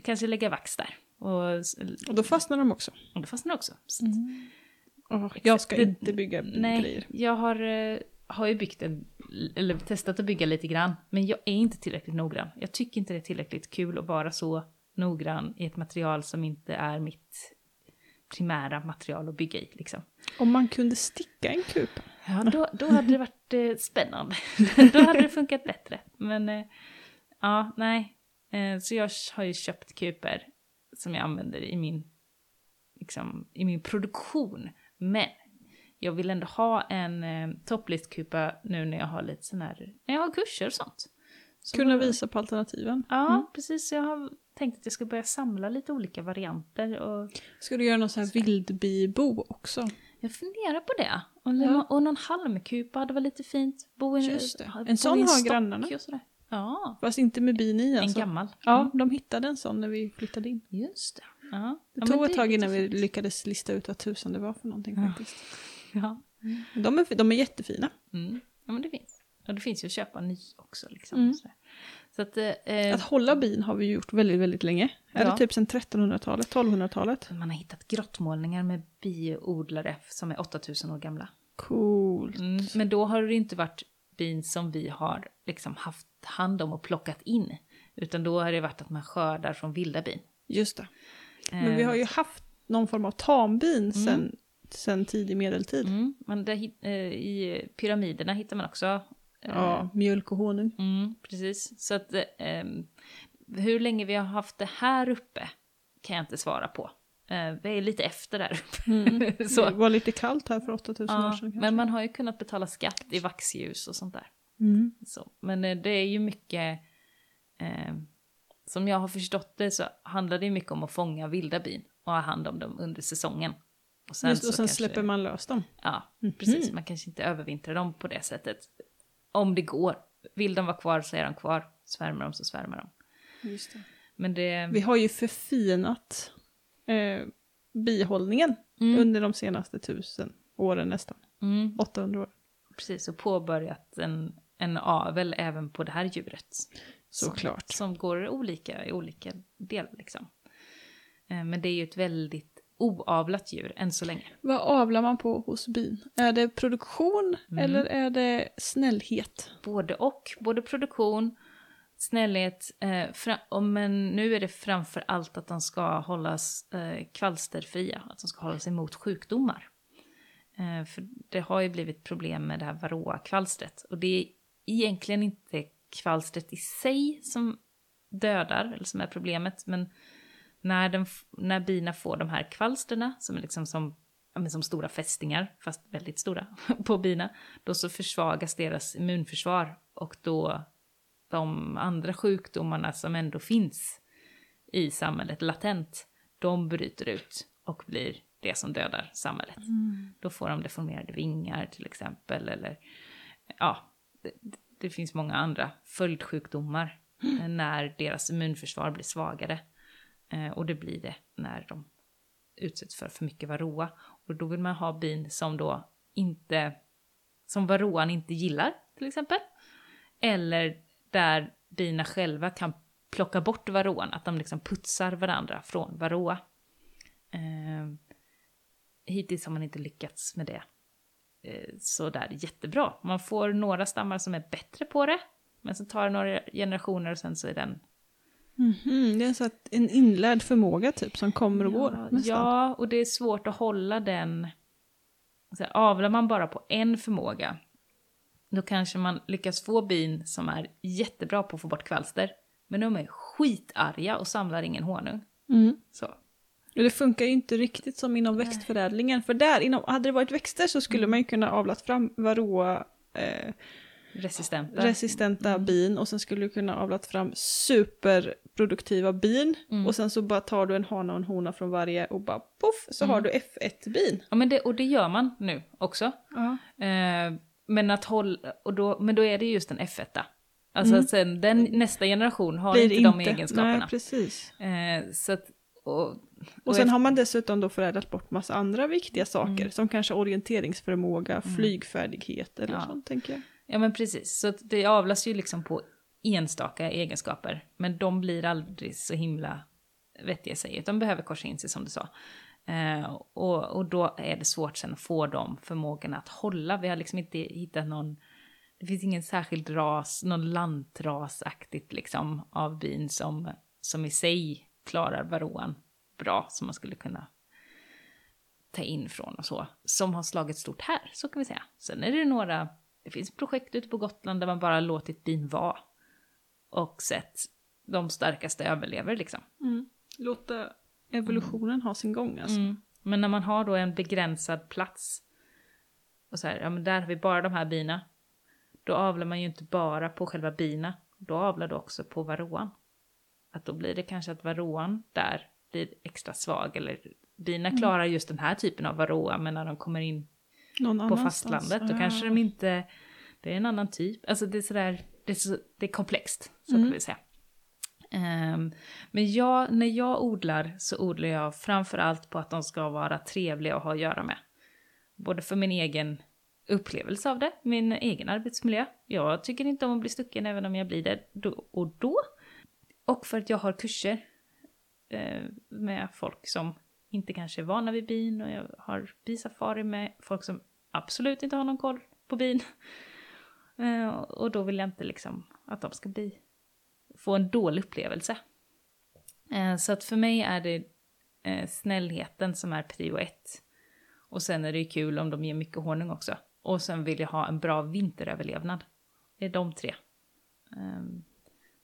Speaker 1: kanske lägga vax där. Och,
Speaker 2: Och då fastnar de också.
Speaker 1: och det fastnar också. Så,
Speaker 2: Åh, jag ska
Speaker 1: Det-
Speaker 2: inte bygga
Speaker 1: nej,
Speaker 2: grejer.
Speaker 1: jag har, eh, har ju byggt en, eller testat att bygga lite grann, men jag är inte tillräckligt noggrann. Jag tycker inte det är tillräckligt kul att vara så noggrann i ett material som inte är mitt primära material att bygga i. Liksom.
Speaker 2: Om man kunde sticka en kupa.
Speaker 1: Ja, då, då hade det varit eh, spännande. då hade det funkat bättre. Men eh, ja, nej. Eh, så jag har ju köpt kuper som jag använder i min, liksom, i min produktion. Men jag vill ändå ha en eh, topplistkupa nu när jag har lite sån här, när jag har kurser och sånt. Så
Speaker 2: Kunna visa på alternativen.
Speaker 1: Ja, precis. Jag har tänkt att jag ska börja samla lite olika varianter och
Speaker 2: Ska du göra någon sån här vildbibo också?
Speaker 1: Jag funderar på det. Och,
Speaker 2: Ja.
Speaker 1: och någon halmkupa hade varit lite fint. Bo i,
Speaker 2: Just det. En sån har grannarna.
Speaker 1: Ja,
Speaker 2: Fast inte med bin i
Speaker 1: en
Speaker 2: alltså.
Speaker 1: gammal.
Speaker 2: Ja, de hittade en sån när vi flyttade in.
Speaker 1: Just det. Ja.
Speaker 2: Det
Speaker 1: ja,
Speaker 2: tog
Speaker 1: men
Speaker 2: ett tag innan vi lyckades lista ut vad tusan det var för någonting
Speaker 1: Ja.
Speaker 2: faktiskt.
Speaker 1: Ja.
Speaker 2: De är, de är jättefina.
Speaker 1: Mm. ja, men det finns. Och det finns ju att köpa ny också. Liksom,
Speaker 2: Mm.
Speaker 1: Så att, eh,
Speaker 2: Att hålla bin har vi gjort väldigt, väldigt länge. Är
Speaker 1: Ja.
Speaker 2: det typ sedan 1300-talet, 1200-talet?
Speaker 1: man har hittat grottmålningar med biodlare som är 8000 år gamla.
Speaker 2: Coolt.
Speaker 1: Mm. Men då har det inte varit bin som vi har liksom haft hand om och plockat in. Utan då har det varit att man skördar från vilda bin.
Speaker 2: Just det. Men vi har ju haft någon form av tambin sen, sen tidig medeltid.
Speaker 1: Mm, men hit- eh, I pyramiderna hittar man också. eh,
Speaker 2: Ja, mjölk och honung.
Speaker 1: Mm, precis. Så att eh, hur länge vi har haft det här uppe kan jag inte svara på. Eh, vi är lite efter där uppe.
Speaker 2: Det
Speaker 1: Så,
Speaker 2: var lite kallt här för 8000 år
Speaker 1: ja,
Speaker 2: sedan kanske.
Speaker 1: men man har ju kunnat betala skatt i vaxljus och sånt där.
Speaker 2: Mm.
Speaker 1: Så, men eh, det är ju mycket, som jag har förstått det så handlar det mycket om att fånga vilda bin och ha hand om dem under säsongen. Och sen,
Speaker 2: Just, och sen
Speaker 1: kanske-
Speaker 2: släpper man lös dem.
Speaker 1: Ja,
Speaker 2: Mhm.
Speaker 1: precis. Man kanske inte övervintrar dem på det sättet. Om det går. Vill de vara kvar så är de kvar. Svärmar de så svärmar de.
Speaker 2: Just det.
Speaker 1: Men det...
Speaker 2: Vi har ju förfinat eh, bihållningen
Speaker 1: Mm,
Speaker 2: under de senaste tusen åren nästan.
Speaker 1: mm,
Speaker 2: 800 år.
Speaker 1: precis, och påbörjat en, en avel även på det här djuret. Som-
Speaker 2: Såklart.
Speaker 1: Som går olika i olika delar liksom. Eh, Men det är ju ett väldigt oavlat djur än så länge.
Speaker 2: Vad avlar man på hos bin? Är det produktion
Speaker 1: Mm.
Speaker 2: eller är det snällhet?
Speaker 1: Både och, både produktion, snällhet, eh, men nu är det framför allt att de ska hållas eh, kvalsterfria, att de ska hålla sig emot sjukdomar. Eh, för det har ju blivit problem med det här varroakvalstret och det är egentligen inte kvalstret i sig som dödar, eller som är problemet, men när, den, när bina får de här kvalsterna, som är liksom som, ja, som stora fästingar, fast väldigt stora, på bina, då så försvagas deras immunförsvar och då de andra sjukdomarna som ändå finns i samhället latent, de bryter ut och blir det som dödar samhället. Då får de deformerade vingar till exempel, eller ja, det, det finns många andra följdsjukdomar när deras immunförsvar blir svagare. Eh, och det blir det när de utsätts för för mycket varroa. Och då vill man ha bin som då inte, som varroan inte gillar till exempel. Eller där bina själva kan plocka bort varroan, att de liksom putsar varandra från varroa. Eh, hittills har man inte lyckats med det eh, sådär jättebra. Man får några stammar som är bättre på det, men så tar det några generationer och sen så är den...
Speaker 2: Mhm, Det är så att en inlärd förmåga typ som kommer och går.
Speaker 1: Ja,
Speaker 2: nästan.
Speaker 1: ja, och det är svårt att hålla den... Så här, avlar man bara på en förmåga, då kanske man lyckas få bin som är jättebra på att få bort kvalster, men de är skitarga och samlar ingen honung.
Speaker 2: Mm.
Speaker 1: Så.
Speaker 2: Och det funkar ju inte riktigt som inom växtförädlingen. För där, inom, hade det varit växter så skulle
Speaker 1: Mm.
Speaker 2: man ju kunna avlat fram varroa eh,
Speaker 1: Resistenta.
Speaker 2: resistenta
Speaker 1: Mm.
Speaker 2: bin och sen skulle du kunna avlat fram superproduktiva bin.
Speaker 1: Mm.
Speaker 2: Och sen så bara tar du en hana och en hona från varje och bara poff så
Speaker 1: Mm.
Speaker 2: har du F1-bin.
Speaker 1: Ja, men det, och det gör man nu också.
Speaker 2: Ja.
Speaker 1: Eh, men, att hålla, och då, men då är det just en F1. Alltså
Speaker 2: Mm.
Speaker 1: sen den, nästa generation har
Speaker 2: Blir
Speaker 1: inte de egenskaperna.
Speaker 2: Nej, precis.
Speaker 1: Eh, så att, och,
Speaker 2: Och sen
Speaker 1: efter-
Speaker 2: har man dessutom då förädlat bort massa andra viktiga saker
Speaker 1: Mm.
Speaker 2: som kanske orienteringsförmåga, flygfärdighet eller
Speaker 1: Ja.
Speaker 2: sånt tänker jag.
Speaker 1: Ja men precis, så det avlas ju liksom på enstaka egenskaper. Men de blir aldrig så himla vettiga i sig, utan behöver korsa in sig som du sa. Eh, och, och då är det svårt sen att få de förmågorna att hålla. Vi har liksom inte hittat någon, det finns ingen särskild ras, någon lantrasaktigt liksom av bin som, som i sig klarar varroan bra, som man skulle kunna ta in från och så, som har slagit stort här, så kan vi säga. Sen är det några, det finns projekt ute på Gotland där man bara låtit bin vara och sett de starkaste överlever liksom.
Speaker 2: Låta evolutionen ha sin gång alltså.
Speaker 1: Mm. Men när man har då en begränsad plats och så här, ja men där har vi bara de här bina, då avlar man ju inte bara på själva bina, då avlar du också på varroan. Att då blir det kanske att varroan där blir extra svag, eller bina klarar just den här typen av varroa, men när de kommer in
Speaker 2: Någon
Speaker 1: på fastlandet, då
Speaker 2: Ah.
Speaker 1: kanske de inte, det är en annan typ, alltså det är sådär, det är, så, det är komplext, så
Speaker 2: Mm.
Speaker 1: kan vi säga. Ehm, men jag, när jag odlar så odlar jag framför allt på att de ska vara trevliga att ha att göra med. Både för min egen upplevelse av det, min egen arbetsmiljö. Jag tycker inte om att bli stucken även om jag blir det då och då. Och för att jag har kurser eh, med folk som inte kanske är vana vid bin och jag har bisafari med folk som absolut inte har någon koll på bin. Eh, och då vill jag inte liksom att de ska bli, få en dålig upplevelse. Eh, så att för mig är det eh, snällheten som är prio ett. Och sen är det ju kul om de ger mycket honung också. Och sen vill jag ha en bra vinteröverlevnad. Det är de tre. Ehm,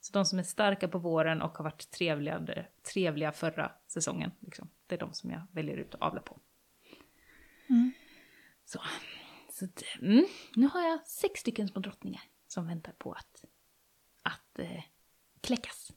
Speaker 1: så de som är starka på våren och har varit trevliga, trevliga förra säsongen, liksom, det är de som jag väljer ut att avla på.
Speaker 2: Mm.
Speaker 1: Så, så mm, nu har jag sex stycken små drottningar som väntar på att, att eh, kläckas.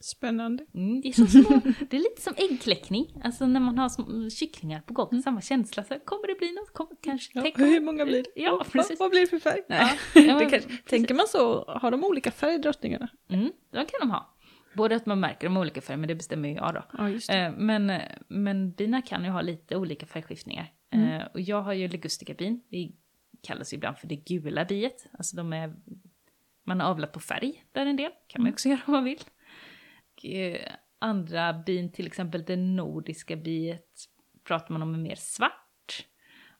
Speaker 2: Spännande.
Speaker 1: Mm, det, är så små, det är lite som äggkläckning, alltså när man har små kycklingar på gång, samma känsla. Så kommer det bli något? Kommer, kanske,
Speaker 2: Ja,
Speaker 1: tänk-
Speaker 2: hur många blir det?
Speaker 1: Ja, precis.
Speaker 2: vad blir det för färg?
Speaker 1: Ja,
Speaker 2: Nej.
Speaker 1: ja,
Speaker 2: det
Speaker 1: men
Speaker 2: kanske, tänker man så, har de olika färg drottningarna?
Speaker 1: Mm, det kan de ha. Både att man märker de olika färgerna, men det bestämmer ju jag då.
Speaker 2: Ja.
Speaker 1: Eh, men, men bina kan ju ha lite olika färgskiftningar.
Speaker 2: Mm.
Speaker 1: Eh, och jag har ju ligustica-bin, det kallas ju ibland för det gula biet. Alltså de är, man har avlat på färg där en del, kan man
Speaker 2: Mm.
Speaker 1: också göra om man vill. Eh, andra bin, till exempel det nordiska biet, pratar man om är mer svart.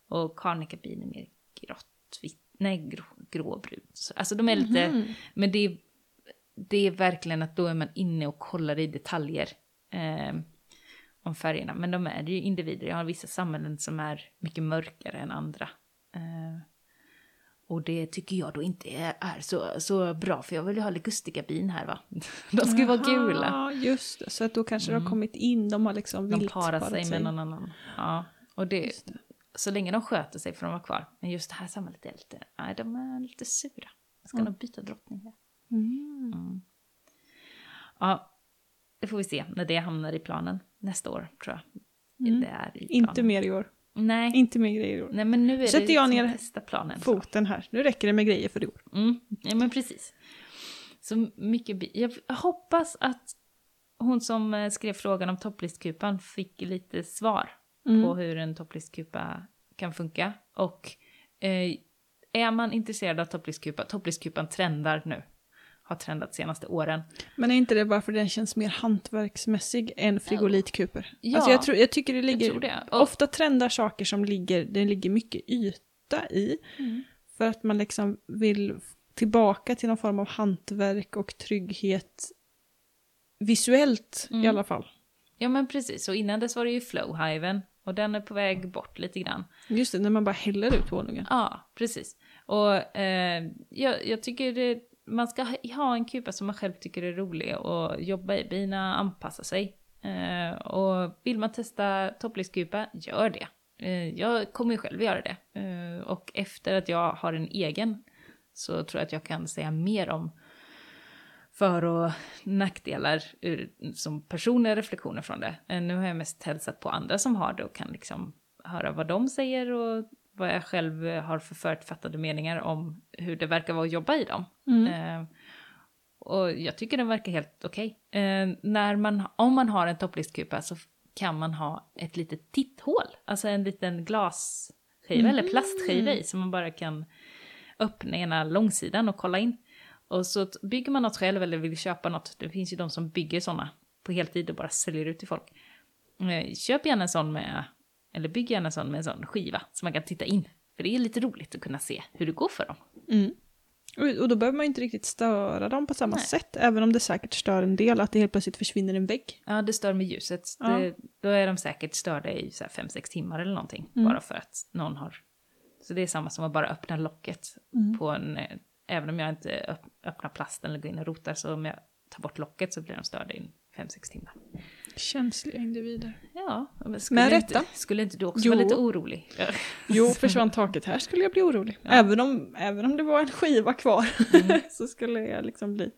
Speaker 1: Och karnikabin är mer grått, vitt, nej grå, gråbrunt. Så- Alltså de är lite,
Speaker 2: Mhm.
Speaker 1: men det är, det är verkligen att då är man inne och kollar i detaljer eh, om färgerna. Men de är ju individer. Jag har vissa samhällen som är mycket mörkare än andra. Eh, och det tycker jag då inte är, är så, så bra, för jag vill ju ha ligustica-bin här va. De ska ju vara gula.
Speaker 2: Ja, just det. Så att då kanske det
Speaker 1: Mm.
Speaker 2: har kommit in, de har liksom
Speaker 1: De parar
Speaker 2: parat
Speaker 1: sig med någon annan. Ja, och det,
Speaker 2: det.
Speaker 1: så länge de sköter sig får de vara kvar. Men just det här samhället är lite, nej de är lite sura. Jag ska
Speaker 2: Mm.
Speaker 1: nog byta drottning där.
Speaker 2: Mm.
Speaker 1: Mm. Ja, det får vi se när det hamnar i planen nästa år tror jag.
Speaker 2: Mm.
Speaker 1: Det är
Speaker 2: Inte mer i år.
Speaker 1: Nej.
Speaker 2: Inte mer grejer i år.
Speaker 1: Nej, men nu är
Speaker 2: Sätter
Speaker 1: det
Speaker 2: jag
Speaker 1: liksom
Speaker 2: ner
Speaker 1: testa planen.
Speaker 2: Foten här. Nu räcker det med grejer för i år.
Speaker 1: Mm, ja men precis. Så mycket, jag hoppas att hon som eh, skrev frågan om topplistkupan fick lite svar
Speaker 2: Mm.
Speaker 1: på hur en topplistkupa kan funka. Och eh, är man intresserad av topplistkupa, topplistkupan trendar nu. Har trendat senaste åren.
Speaker 2: Men är inte det bara för den känns mer hantverksmässig än frigolitkuper?
Speaker 1: Ja,
Speaker 2: alltså jag, tror, jag tycker det ligger...
Speaker 1: det. Och-
Speaker 2: Ofta trendar saker som ligger, det ligger mycket yta i.
Speaker 1: Mm.
Speaker 2: För att man liksom vill tillbaka till någon form av hantverk och trygghet visuellt i
Speaker 1: Mm.
Speaker 2: alla fall.
Speaker 1: Ja men precis, och innan dess var det ju Flowhiven. Och den är på väg bort lite grann.
Speaker 2: Just det, när man bara häller ut honungen.
Speaker 1: Ja, precis. Och eh, jag, jag tycker det, man ska ha- en kupa som man själv tycker är rolig och jobba i. Bina anpassa sig. Eh, och vill man testa topplistkupa, gör det. Eh, jag kommer ju själv göra det. Eh, och efter att jag har en egen så tror jag att jag kan säga mer om för och nackdelar ur, som personliga reflektioner från det. Eh, Nu har jag mest hälsat på andra som har det och kan liksom höra vad de säger och vad jag själv eh, har för förutfattade meningar om hur det verkar vara att jobba i dem.
Speaker 2: Mm.
Speaker 1: Eh, och jag tycker den verkar helt okej. Eh, när man, om man har en topplistkupa så kan man ha ett litet titthål, alltså en liten glasskiva eller plastskiva i som man bara kan öppna ena långsidan och kolla in. Och så bygger man något själv eller vill köpa något, det finns ju de som bygger sådana på heltid och bara säljer ut till folk. Eh, Köp gärna en sån med, eller bygg gärna en sån med en sån skiva så man kan titta in. För det är lite roligt att kunna se hur det går för dem.
Speaker 2: Mm. Och, då behöver man inte riktigt störa dem på samma
Speaker 1: Nej.
Speaker 2: sätt, även om det säkert stör en del att det helt plötsligt försvinner en vägg.
Speaker 1: Ja, det stör med ljuset.
Speaker 2: Ja.
Speaker 1: Det, då är de säkert störda i 5-6 timmar eller någonting.
Speaker 2: Mm.
Speaker 1: Bara för att någon har... Så det är samma som att bara öppna locket
Speaker 2: Mm.
Speaker 1: på en... eh, Även om jag inte öpp- öppnar plasten eller går in och rotar så om jag tar bort locket så blir de störda i 5-6 timmar.
Speaker 2: Känsliga individer.
Speaker 1: Ja, men skulle,
Speaker 2: Med
Speaker 1: inte,
Speaker 2: rätta.
Speaker 1: skulle inte du också
Speaker 2: Jo.
Speaker 1: vara lite orolig?
Speaker 2: Jo, försvann taket här skulle jag bli orolig.
Speaker 1: Ja.
Speaker 2: Även, om, även om det var en skiva kvar
Speaker 1: Mm.
Speaker 2: så skulle jag liksom bli...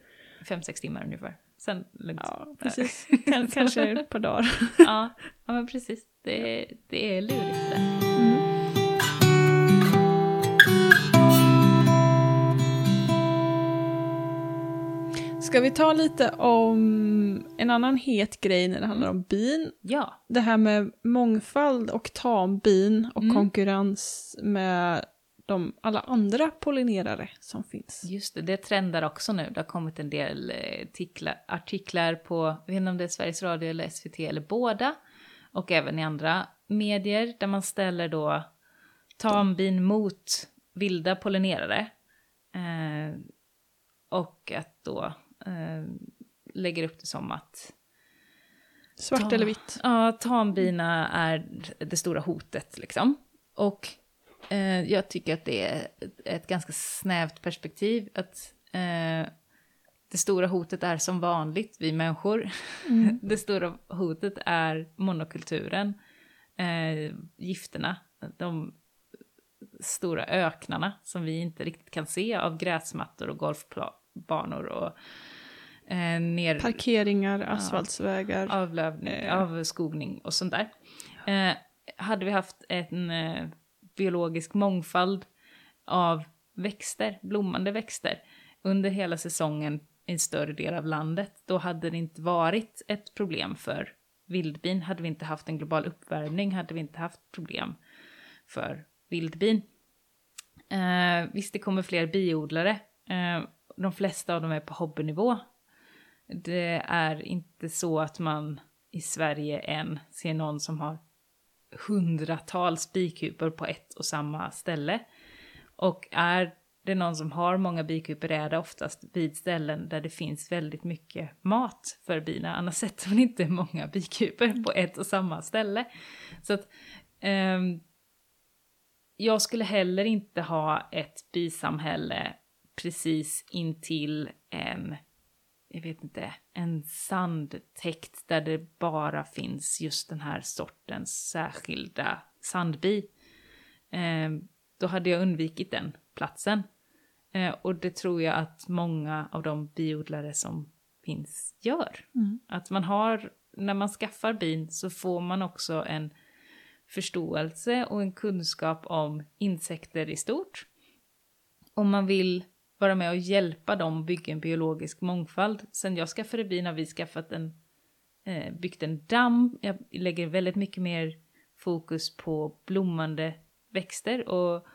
Speaker 1: 5-6 timmar ungefär. Sen lugnt.
Speaker 2: Ja, precis. Kan, kanske ett par dagar.
Speaker 1: Ja, ja men precis. Det, det är lurigt det.
Speaker 2: Ska vi ta lite om en annan het grej när det handlar om bin?
Speaker 1: Ja,
Speaker 2: Det här med mångfald och tambin och
Speaker 1: Mm.
Speaker 2: konkurrens med de alla andra pollinerare som finns.
Speaker 1: Just det, det trendar också nu. Det har kommit en del eh, artiklar, artiklar på, jag vet inte om det är Sveriges Radio eller SVT eller båda. Och även i andra medier där man ställer då tambin mot vilda pollinerare. Eh, och att då eh, lägger upp det som att
Speaker 2: Svart
Speaker 1: Ja.
Speaker 2: eller vitt.
Speaker 1: Ja, tambina är det stora hotet liksom. Och eh, jag tycker att det är ett, ett ganska snävt perspektiv. Att eh, det stora hotet är som vanligt vi människor. det stora hotet är monokulturen, eh, gifterna, de stora öknarna som vi inte riktigt kan se av gräsmattor och golfbanor och eh, ner,
Speaker 2: Parkeringar, asfaltsvägar.
Speaker 1: avlövning,
Speaker 2: Eh.
Speaker 1: avskogning och sånt där. Eh, hade vi haft en eh, biologisk mångfald av växter, blommande växter, under hela säsongen i en större del av landet, då hade det inte varit ett problem för vildbin. Hade vi inte haft en global uppvärmning hade vi inte haft problem för vildbin. Eh, visst, det kommer fler biodlare. Eh, de flesta av dem är på hobbynivå. Det är inte så att man i Sverige än ser någon som har hundratals bikupor på ett och samma ställe. Och är det någon som har många bikupor är det oftast vid ställen där det finns väldigt mycket mat för bina. Annars sätter man inte många bikupor på ett och samma ställe. Så att um, jag skulle heller inte ha ett bisamhälle precis intill en, jag vet inte, en sandtäkt där det bara finns just den här sortens särskilda sandbi. Eh, då hade jag undvikit den platsen. Eh, och det tror jag att många av de biodlare som finns gör.
Speaker 2: Mm.
Speaker 1: Att man har, när man skaffar bin så får man också en förståelse och en kunskap om insekter i stort. Om man vill vara med och hjälpa dem att bygga en biologisk mångfald. Sen jag skaffade bin har vi skaffat en, eh, byggt en damm. Jag lägger väldigt mycket mer fokus på blommande växter och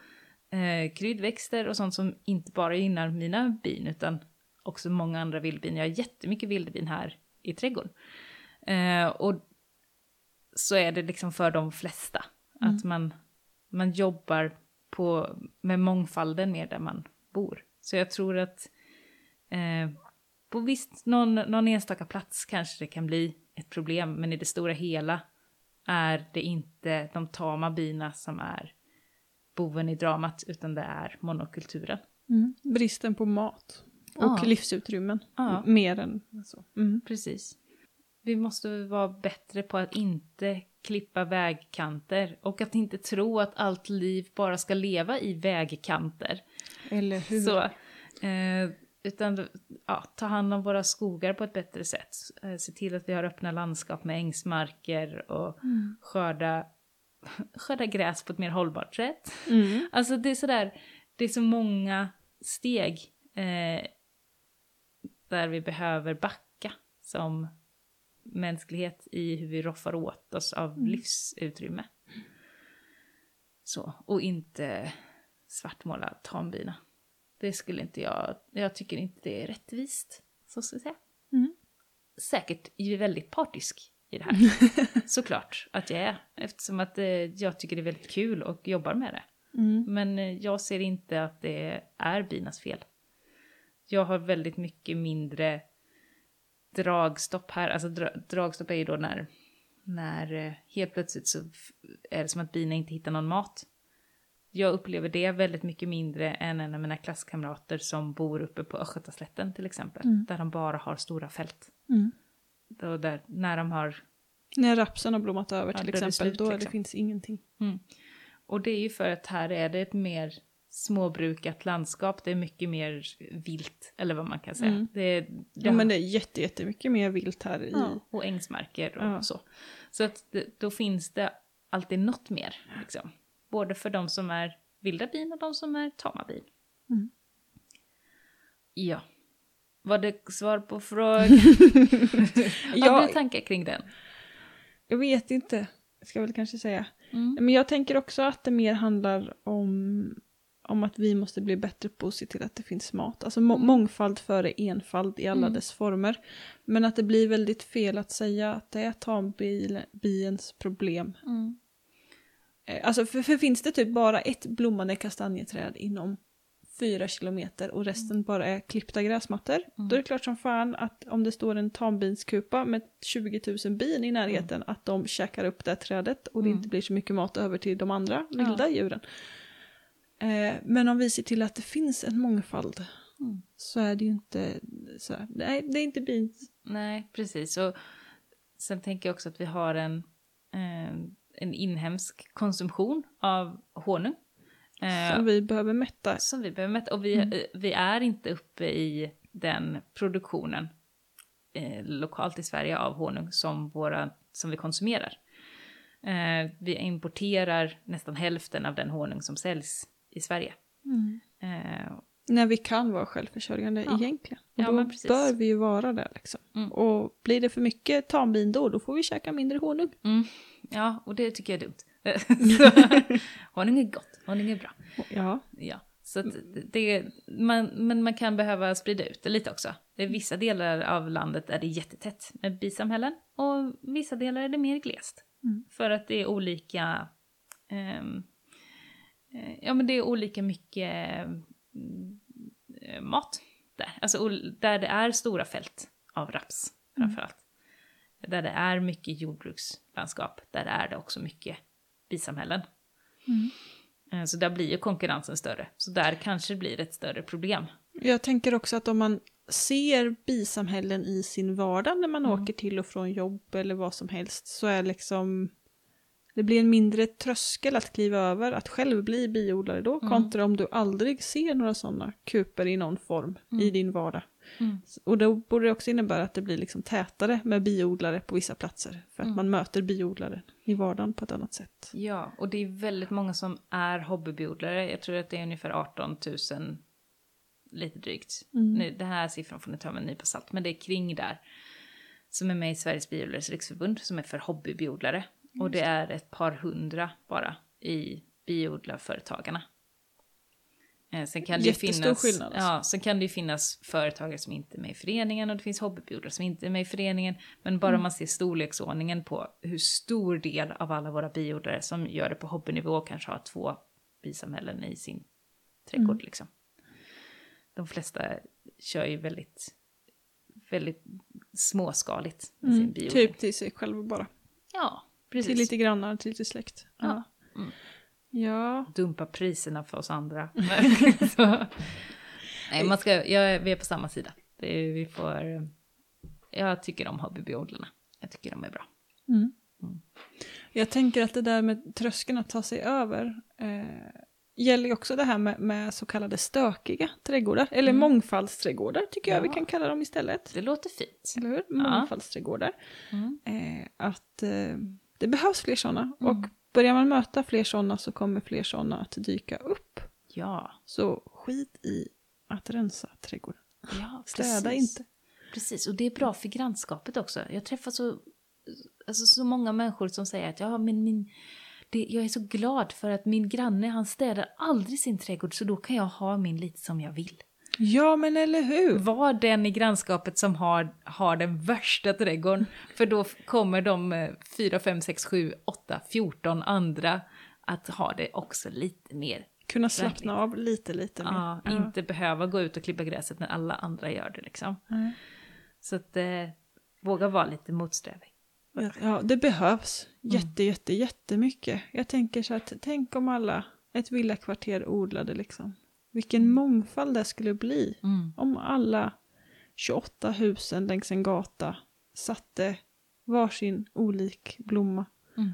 Speaker 1: eh, kryddväxter och sånt som inte bara gynnar mina bin utan också många andra vildbin. Jag har jättemycket vildbin här i trädgården. Eh, och så är det liksom för de flesta.
Speaker 2: Mm.
Speaker 1: Att man, man jobbar på, med mångfalden mer där man bor. Så jag tror att eh, på visst, någon, någon enstaka plats kanske det kan bli ett problem, men i det stora hela är det inte de tama bina som är boven i dramat, utan det är monokulturen.
Speaker 2: Mm. Bristen på mat och
Speaker 1: Ja.
Speaker 2: livsutrymmen.
Speaker 1: Ja.
Speaker 2: Mer än så. Mm.
Speaker 1: Precis. Vi måste vara bättre på att inte klippa vägkanter och att inte tro att allt liv bara ska leva i vägkanter.
Speaker 2: Eller hur?
Speaker 1: Så, eh, utan ja, ta hand om våra skogar på ett bättre sätt. Eh, se till att vi har öppna landskap med ängsmarker och
Speaker 2: Mm.
Speaker 1: skörda, skörda gräs på ett mer hållbart sätt.
Speaker 2: Mm.
Speaker 1: Alltså det är sådär, det är så många steg eh, där vi behöver backa som mänsklighet i hur vi roffar åt oss av
Speaker 2: Mm.
Speaker 1: livsutrymme. Så, och inte svartmåla tambina. Det skulle inte jag, jag tycker inte det är rättvist, så ska jag säga.
Speaker 2: Mm.
Speaker 1: Säkert är väldigt partisk i det här. Såklart att jag är, eftersom att eh, jag tycker det är väldigt kul och jobbar med det.
Speaker 2: Mm.
Speaker 1: Men eh, jag ser inte att det är binas fel. Jag har väldigt mycket mindre dragstopp här. Alltså dra, dragstopp är ju då när, när eh, helt plötsligt så är det som att bina inte hittar någon mat. Jag upplever det väldigt mycket mindre än en av mina klasskamrater som bor uppe på Östgötaslätten till exempel.
Speaker 2: Mm.
Speaker 1: Där de bara har stora fält.
Speaker 2: Mm.
Speaker 1: Då där, när de har
Speaker 2: När rapsen har blommat över
Speaker 1: Ja,
Speaker 2: till
Speaker 1: det
Speaker 2: exempel,
Speaker 1: slut,
Speaker 2: då är det
Speaker 1: liksom.
Speaker 2: finns ingenting.
Speaker 1: Mm. Och det är ju för att här är det ett mer småbrukat landskap. Det är mycket mer vilt, eller vad man kan säga.
Speaker 2: Mm.
Speaker 1: Det, är-
Speaker 2: Ja, men det är jätte, jättemycket mer vilt här i.
Speaker 1: ja, och ängsmarker och
Speaker 2: Ja.
Speaker 1: så. Så att det, då finns det alltid något mer. Liksom. Både för de som är vilda bin och de som är tama bin.
Speaker 2: Mm.
Speaker 1: Ja. Var det svar på frågan? Har
Speaker 2: Ja.
Speaker 1: du tankar kring den?
Speaker 2: Jag vet inte, ska jag väl kanske säga.
Speaker 1: Mm.
Speaker 2: Men jag tänker också att det mer handlar om, om att vi måste bli bättre på att se till att det finns mat. Alltså må-
Speaker 1: Mm.
Speaker 2: mångfald före enfald i alla
Speaker 1: Mm.
Speaker 2: dess former. Men att det blir väldigt fel att säga att det är tambiens problem.
Speaker 1: Mm.
Speaker 2: Eh, Alltså för, för finns det typ bara ett blommande kastanjeträd inom fyra kilometer och resten bara är klippta gräsmattor.
Speaker 1: Mm.
Speaker 2: Då är det klart som fan att om det står en tambinskupa med 20 000 bin i närheten att de käkar upp det här trädet och det
Speaker 1: Mm.
Speaker 2: inte blir så mycket mat över till de andra vilda djuren. Eh, men om vi ser till att det finns en mångfald
Speaker 1: Mm.
Speaker 2: så är det ju inte så här, nej det är inte bins.
Speaker 1: Nej, precis. Och sen tänker jag också att vi har en, eh, en inhemsk konsumtion av honung. Eh,
Speaker 2: Som vi behöver mätta.
Speaker 1: som vi behöver mäta. Och vi,
Speaker 2: Mm.
Speaker 1: eh, vi är inte uppe i den produktionen eh, lokalt i Sverige av honung som, våra, som vi konsumerar. Eh, vi importerar nästan hälften av den honung som säljs i Sverige. Eh,
Speaker 2: När vi kan vara självförsörjande
Speaker 1: Ja.
Speaker 2: egentligen. Och
Speaker 1: Ja,
Speaker 2: då bör vi ju vara det liksom.
Speaker 1: Mm.
Speaker 2: Och blir det för mycket tambin då, då får vi käka mindre honung.
Speaker 1: Mm, ja, och det tycker jag är dumt. Honung är gott, honung är bra.
Speaker 2: Ja.
Speaker 1: Ja, så det, man, men man kan behöva sprida ut det lite också. Är vissa delar av landet där det är jättetätt med bisamhällen och vissa delar är det mer glest.
Speaker 2: Mm.
Speaker 1: För att det är olika, eh, ja men det är olika mycket mm, eh, mat där. Alltså där det är stora fält av raps framförallt. Där det är mycket jordbrukslandskap, där är det också mycket bisamhällen. Eh, Så där blir ju konkurrensen större. Så där kanske det blir ett större problem.
Speaker 2: Jag tänker också att om man ser bisamhällen i sin vardag när man
Speaker 1: Mm.
Speaker 2: åker till och från jobb eller vad som helst så är liksom det blir en mindre tröskel att kliva över, att själv bli biodlare då,
Speaker 1: Mm.
Speaker 2: kontra om du aldrig ser några sådana kuper i någon form i
Speaker 1: Mm.
Speaker 2: din vardag.
Speaker 1: Mm.
Speaker 2: Och då borde det också innebära att det blir liksom tätare med biodlare på vissa platser, för att
Speaker 1: Mm.
Speaker 2: man möter biodlare i vardagen på ett annat sätt.
Speaker 1: Ja, och det är väldigt många som är hobbybiodlare. Jag tror att det är ungefär 18 000, lite drygt.
Speaker 2: Mm.
Speaker 1: Nu, det här siffran får ni ta med en nypa salt, men det är kring där. Som är med i Sveriges biodlares riksförbund, som är för hobbybiodlare. Och det är ett par hundra bara i biodlarföretagarna. Eh, Sen kan det
Speaker 2: Jättestor
Speaker 1: finnas,
Speaker 2: skillnad, alltså.
Speaker 1: ja, sen kan det ju finnas företagare som inte är med i föreningen och det finns hobbybiodlare som inte är med i föreningen. Men bara
Speaker 2: Mm.
Speaker 1: man ser storleksordningen på hur stor del av alla våra biodlare som gör det på hobbynivå kanske har två bisamhällen i sin trädgård
Speaker 2: Mm.
Speaker 1: liksom. De flesta kör ju väldigt, väldigt småskaligt med sin
Speaker 2: Mm.
Speaker 1: biodling.
Speaker 2: Typ till sig själv bara.
Speaker 1: Ja, precis.
Speaker 2: Till lite grannar, till lite släkt.
Speaker 1: Ja.
Speaker 2: Ja. Ja.
Speaker 1: dumpa priserna för oss andra. Nej, man ska, jag, vi är på samma sida. Det vi får, jag tycker om hobbybiodlarna. Jag tycker de är bra.
Speaker 2: Mm.
Speaker 1: Mm.
Speaker 2: Jag tänker att det där med tröskeln att ta sig över eh, gäller ju också det här med, med så kallade stökiga trädgårdar, eller
Speaker 1: Mm.
Speaker 2: mångfaldsträdgårdar tycker jag vi
Speaker 1: Ja.
Speaker 2: kan kalla dem istället.
Speaker 1: Det låter fint.
Speaker 2: Eller hur? Mångfaldsträdgårdar.
Speaker 1: Mm.
Speaker 2: Eh, att eh, det behövs fler sådana.
Speaker 1: Mm.
Speaker 2: Och börjar man möta fler sådana så kommer fler sådana att dyka upp.
Speaker 1: Ja,
Speaker 2: Så skit i att rensa trädgården.
Speaker 1: ja
Speaker 2: Städa inte.
Speaker 1: Precis, och det är bra för grannskapet också. Jag träffar så, alltså, så många människor som säger att ja, men min, det, jag är så glad för att min granne han städar aldrig sin trädgård så då kan jag ha min lite som jag vill.
Speaker 2: Ja, men eller hur?
Speaker 1: Var den i grannskapet som har, har den värsta trädgården. För då kommer de eh, 4, 5, 6, 7, 8, 14 andra att ha det också lite mer.
Speaker 2: Kunna slappna
Speaker 1: Verkligen.
Speaker 2: av lite, lite mer.
Speaker 1: Ja, inte behöva gå ut och klippa gräset när alla andra gör det liksom.
Speaker 2: Nej.
Speaker 1: Så att eh, våga vara lite motsträvig.
Speaker 2: Ja, det behövs
Speaker 1: Mm.
Speaker 2: jätte, jätte, jättemycket. Jag tänker så att tänk om alla, ett villakvarter odlade liksom. Vilken mångfald det skulle bli
Speaker 1: Mm.
Speaker 2: om alla 28 husen längs en gata satte varsin olik blomma.
Speaker 1: Mm.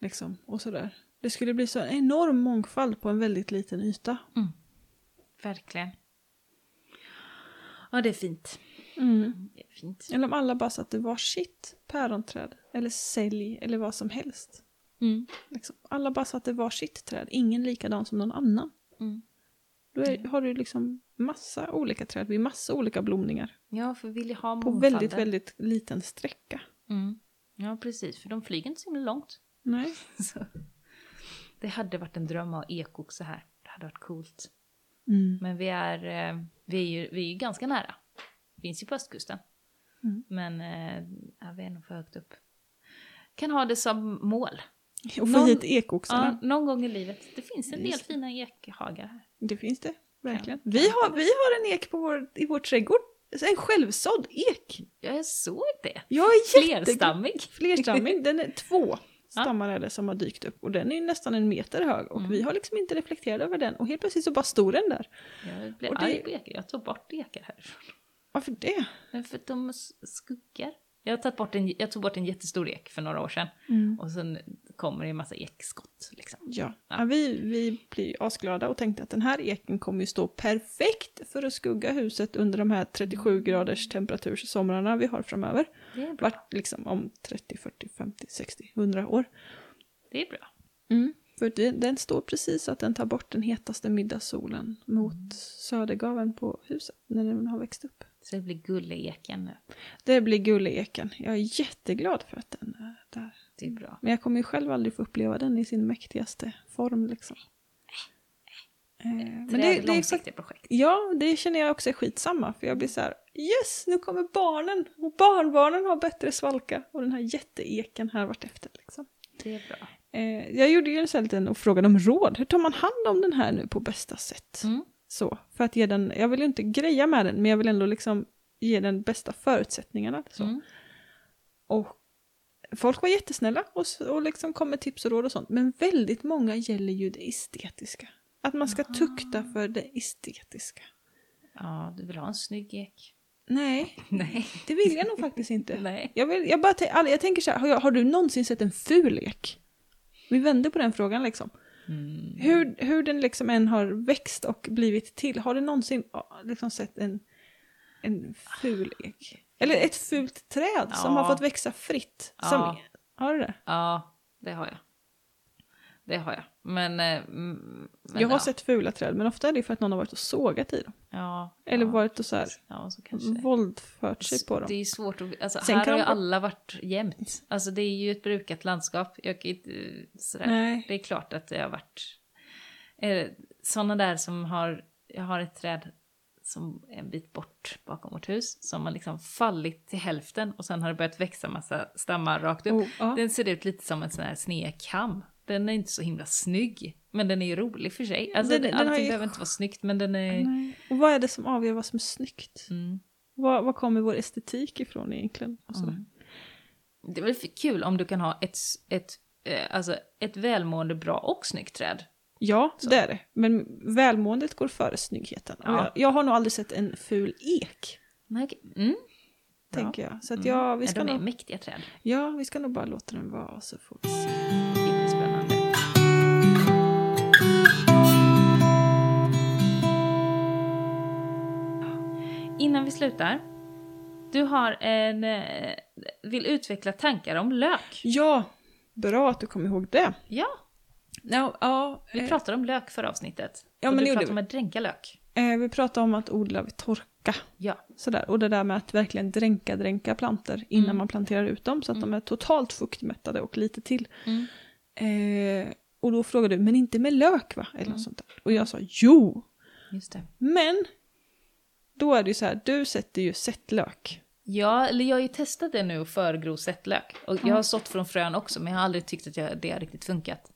Speaker 2: Liksom, och sådär. Det skulle bli så en enorm mångfald på en väldigt liten yta.
Speaker 1: Mm. Verkligen. Ja, det är fint.
Speaker 2: Mm.
Speaker 1: Det är fint.
Speaker 2: Eller om alla bara satte varsitt päronträd, eller sälj, eller vad som helst.
Speaker 1: Mm.
Speaker 2: Liksom. Alla bara satte varsitt träd, ingen likadan som någon annan.
Speaker 1: Mm.
Speaker 2: Då är, har du liksom massa olika träd vid massa olika blomningar.
Speaker 1: Ja, för vi vill ha
Speaker 2: På
Speaker 1: mångfalden.
Speaker 2: väldigt, väldigt liten sträcka.
Speaker 1: Mm. Ja, precis. För de flyger inte så himla långt.
Speaker 2: Nej.
Speaker 1: Så. Det hade varit en dröm att ha ekoxe här. Det hade varit coolt.
Speaker 2: Mm.
Speaker 1: Men vi är, eh, vi är, ju, vi är ju ganska nära. Finns ju på östkusten.
Speaker 2: Mm.
Speaker 1: Men eh, ja, vi är nog för högt upp. Kan ha det som mål.
Speaker 2: Och få
Speaker 1: Någon-
Speaker 2: hit ekoxarna.
Speaker 1: Ja, någon gång i livet. Det finns en del
Speaker 2: Just
Speaker 1: fina ekhagar här.
Speaker 2: Det finns det, verkligen.
Speaker 1: Ja.
Speaker 2: Vi, har, vi har en ek på vår, i vår trädgård. En självsådd ek.
Speaker 1: Jag såg det.
Speaker 2: Jag är.
Speaker 1: Flerstammig.
Speaker 2: Flerstammig. Den är två stammar är det som har dykt upp. Och den är ju nästan en meter hög. Och
Speaker 1: Mm.
Speaker 2: vi har liksom inte reflekterat över den. Och helt plötsligt så bara stod den där.
Speaker 1: Jag blev
Speaker 2: Och det-
Speaker 1: arg på ekar. Jag tog bort ekar härifrån.
Speaker 2: Varför det?
Speaker 1: För att de skuggar. Jag, tagit bort en, jag tog bort en jättestor ek för några år sedan.
Speaker 2: Mm.
Speaker 1: Och sen kommer det en massa ekskott. Liksom.
Speaker 2: Ja, ja vi, vi blir asglada och tänkte att den här eken kommer ju stå perfekt för att skugga huset under de här 37 graders temperatursomrarna vi har framöver.
Speaker 1: Det är bra.
Speaker 2: Vart liksom om 30, 40, 50, 60, 100 år.
Speaker 1: Det är bra.
Speaker 2: För det, den står precis så att den tar bort den hetaste middagssolen mot södergaveln på huset när den har växt upp.
Speaker 1: Så det blir gulleken nu.
Speaker 2: Det blir gulleeken. Jag är jätteglad för att den är där.
Speaker 1: Det är bra.
Speaker 2: Men jag kommer ju själv aldrig få uppleva den i sin mäktigaste form liksom. Eh,
Speaker 1: Men
Speaker 2: men
Speaker 1: det, är
Speaker 2: det,
Speaker 1: ett
Speaker 2: det
Speaker 1: långsiktigt projekt.
Speaker 2: Ja, det känner jag också är skitsamma. För jag blir så här, yes, nu kommer barnen. Och barnbarnen har bättre svalka. Och den här jätteeken här vart efter liksom.
Speaker 1: Det är bra.
Speaker 2: Eh, jag gjorde ju en sån här liten och frågade om råd. Hur tar man hand om den här nu på bästa sätt?
Speaker 1: Mm.
Speaker 2: Så, för att ge den, jag vill ju inte greja med den, men jag vill ändå liksom ge den bästa förutsättningarna. Så.
Speaker 1: Mm.
Speaker 2: Och folk var jättesnälla och, och liksom kom med tips och råd och sånt. Men väldigt många gäller ju det estetiska. Att man ska tukta för det estetiska.
Speaker 1: Ja, du vill ha en snygg ek.
Speaker 2: Nej,
Speaker 1: Nej.
Speaker 2: det vill jag nog faktiskt inte.
Speaker 1: Nej.
Speaker 2: Jag, vill, jag, bara jag tänker så här, har, jag, har du någonsin sett en ful ek? Vi vänder på den frågan liksom.
Speaker 1: Mm.
Speaker 2: Hur, hur den liksom än har växt och blivit till, har du någonsin liksom sett en, en ful ek? Eller ett fult träd som
Speaker 1: Ja.
Speaker 2: har fått växa fritt? Som,
Speaker 1: Ja.
Speaker 2: Har du det?
Speaker 1: Ja, det har jag. Det har jag. Men... eh, men
Speaker 2: jag har
Speaker 1: ja.
Speaker 2: sett fula träd, men ofta är det för att någon har varit och sågat i dem.
Speaker 1: Ja.
Speaker 2: Eller
Speaker 1: ja.
Speaker 2: varit och så här
Speaker 1: Ja, så
Speaker 2: våldfört sig på dem.
Speaker 1: Det är svårt att... Alltså,
Speaker 2: Sen
Speaker 1: här har ju
Speaker 2: de-
Speaker 1: alla varit jämt. Alltså det är ju ett brukat landskap. Jag eh, Sådär.
Speaker 2: Nej.
Speaker 1: Det är klart att det har varit... Eh, sådana där som har... Jag har ett träd som är en bit bort bakom vårt hus. Som har liksom fallit till hälften och sen har det börjat växa massa stammar rakt upp.
Speaker 2: Oh.
Speaker 1: Den ser ut lite som en sån här snedkam. Den är inte så himla snygg. Men den är ju rolig för sig. Alltså,
Speaker 2: Den- den
Speaker 1: allting
Speaker 2: ju-
Speaker 1: behöver inte vara snyggt men den är...
Speaker 2: Nej. Och vad är det som avgör vad som är snyggt?
Speaker 1: Mm.
Speaker 2: Var, var kommer vår estetik ifrån egentligen?
Speaker 1: Mm. Det är väl kul om du kan ha ett, ett, eh, alltså ett välmående, bra och snyggt träd.
Speaker 2: Ja, det är det. Men välmåendet går före snyggheten.
Speaker 1: Ja.
Speaker 2: Jag, jag har nog aldrig sett en ful ek,
Speaker 1: Nej. Mm.
Speaker 2: Tänker jag. Så att
Speaker 1: Mm.
Speaker 2: ja, vi
Speaker 1: Ja,
Speaker 2: ska
Speaker 1: de är
Speaker 2: nog,
Speaker 1: mäktiga träd.
Speaker 2: ja, vi ska nog bara låta den vara så får vi se.
Speaker 1: Innan vi slutar. Du har en... eh, Vill utveckla tankar om lök.
Speaker 2: Ja, bra att du kom ihåg det.
Speaker 1: Ja,
Speaker 2: Ja, ja,
Speaker 1: vi
Speaker 2: eh,
Speaker 1: pratade om lök förra avsnittet.
Speaker 2: Ja, men
Speaker 1: du pratade om att dränka lök.
Speaker 2: eh, vi pratade om att odla vid torka.
Speaker 1: Ja.
Speaker 2: Sådär. Och det där med att verkligen dränka, dränka plantor innan
Speaker 1: Mm.
Speaker 2: man planterar ut dem så att de är totalt fuktmättade och lite till.
Speaker 1: Mm.
Speaker 2: Eh, och då frågade du, men inte med lök va? Eller
Speaker 1: Mm.
Speaker 2: något sånt där. Och jag sa, jo,
Speaker 1: Just det.
Speaker 2: men då är det ju så här, du sätter ju sättlök.
Speaker 1: Ja, eller jag har ju testat det nu, förgro sättlök. Och jag har sått från frön också, men jag har aldrig tyckt att jag, det har riktigt funkat.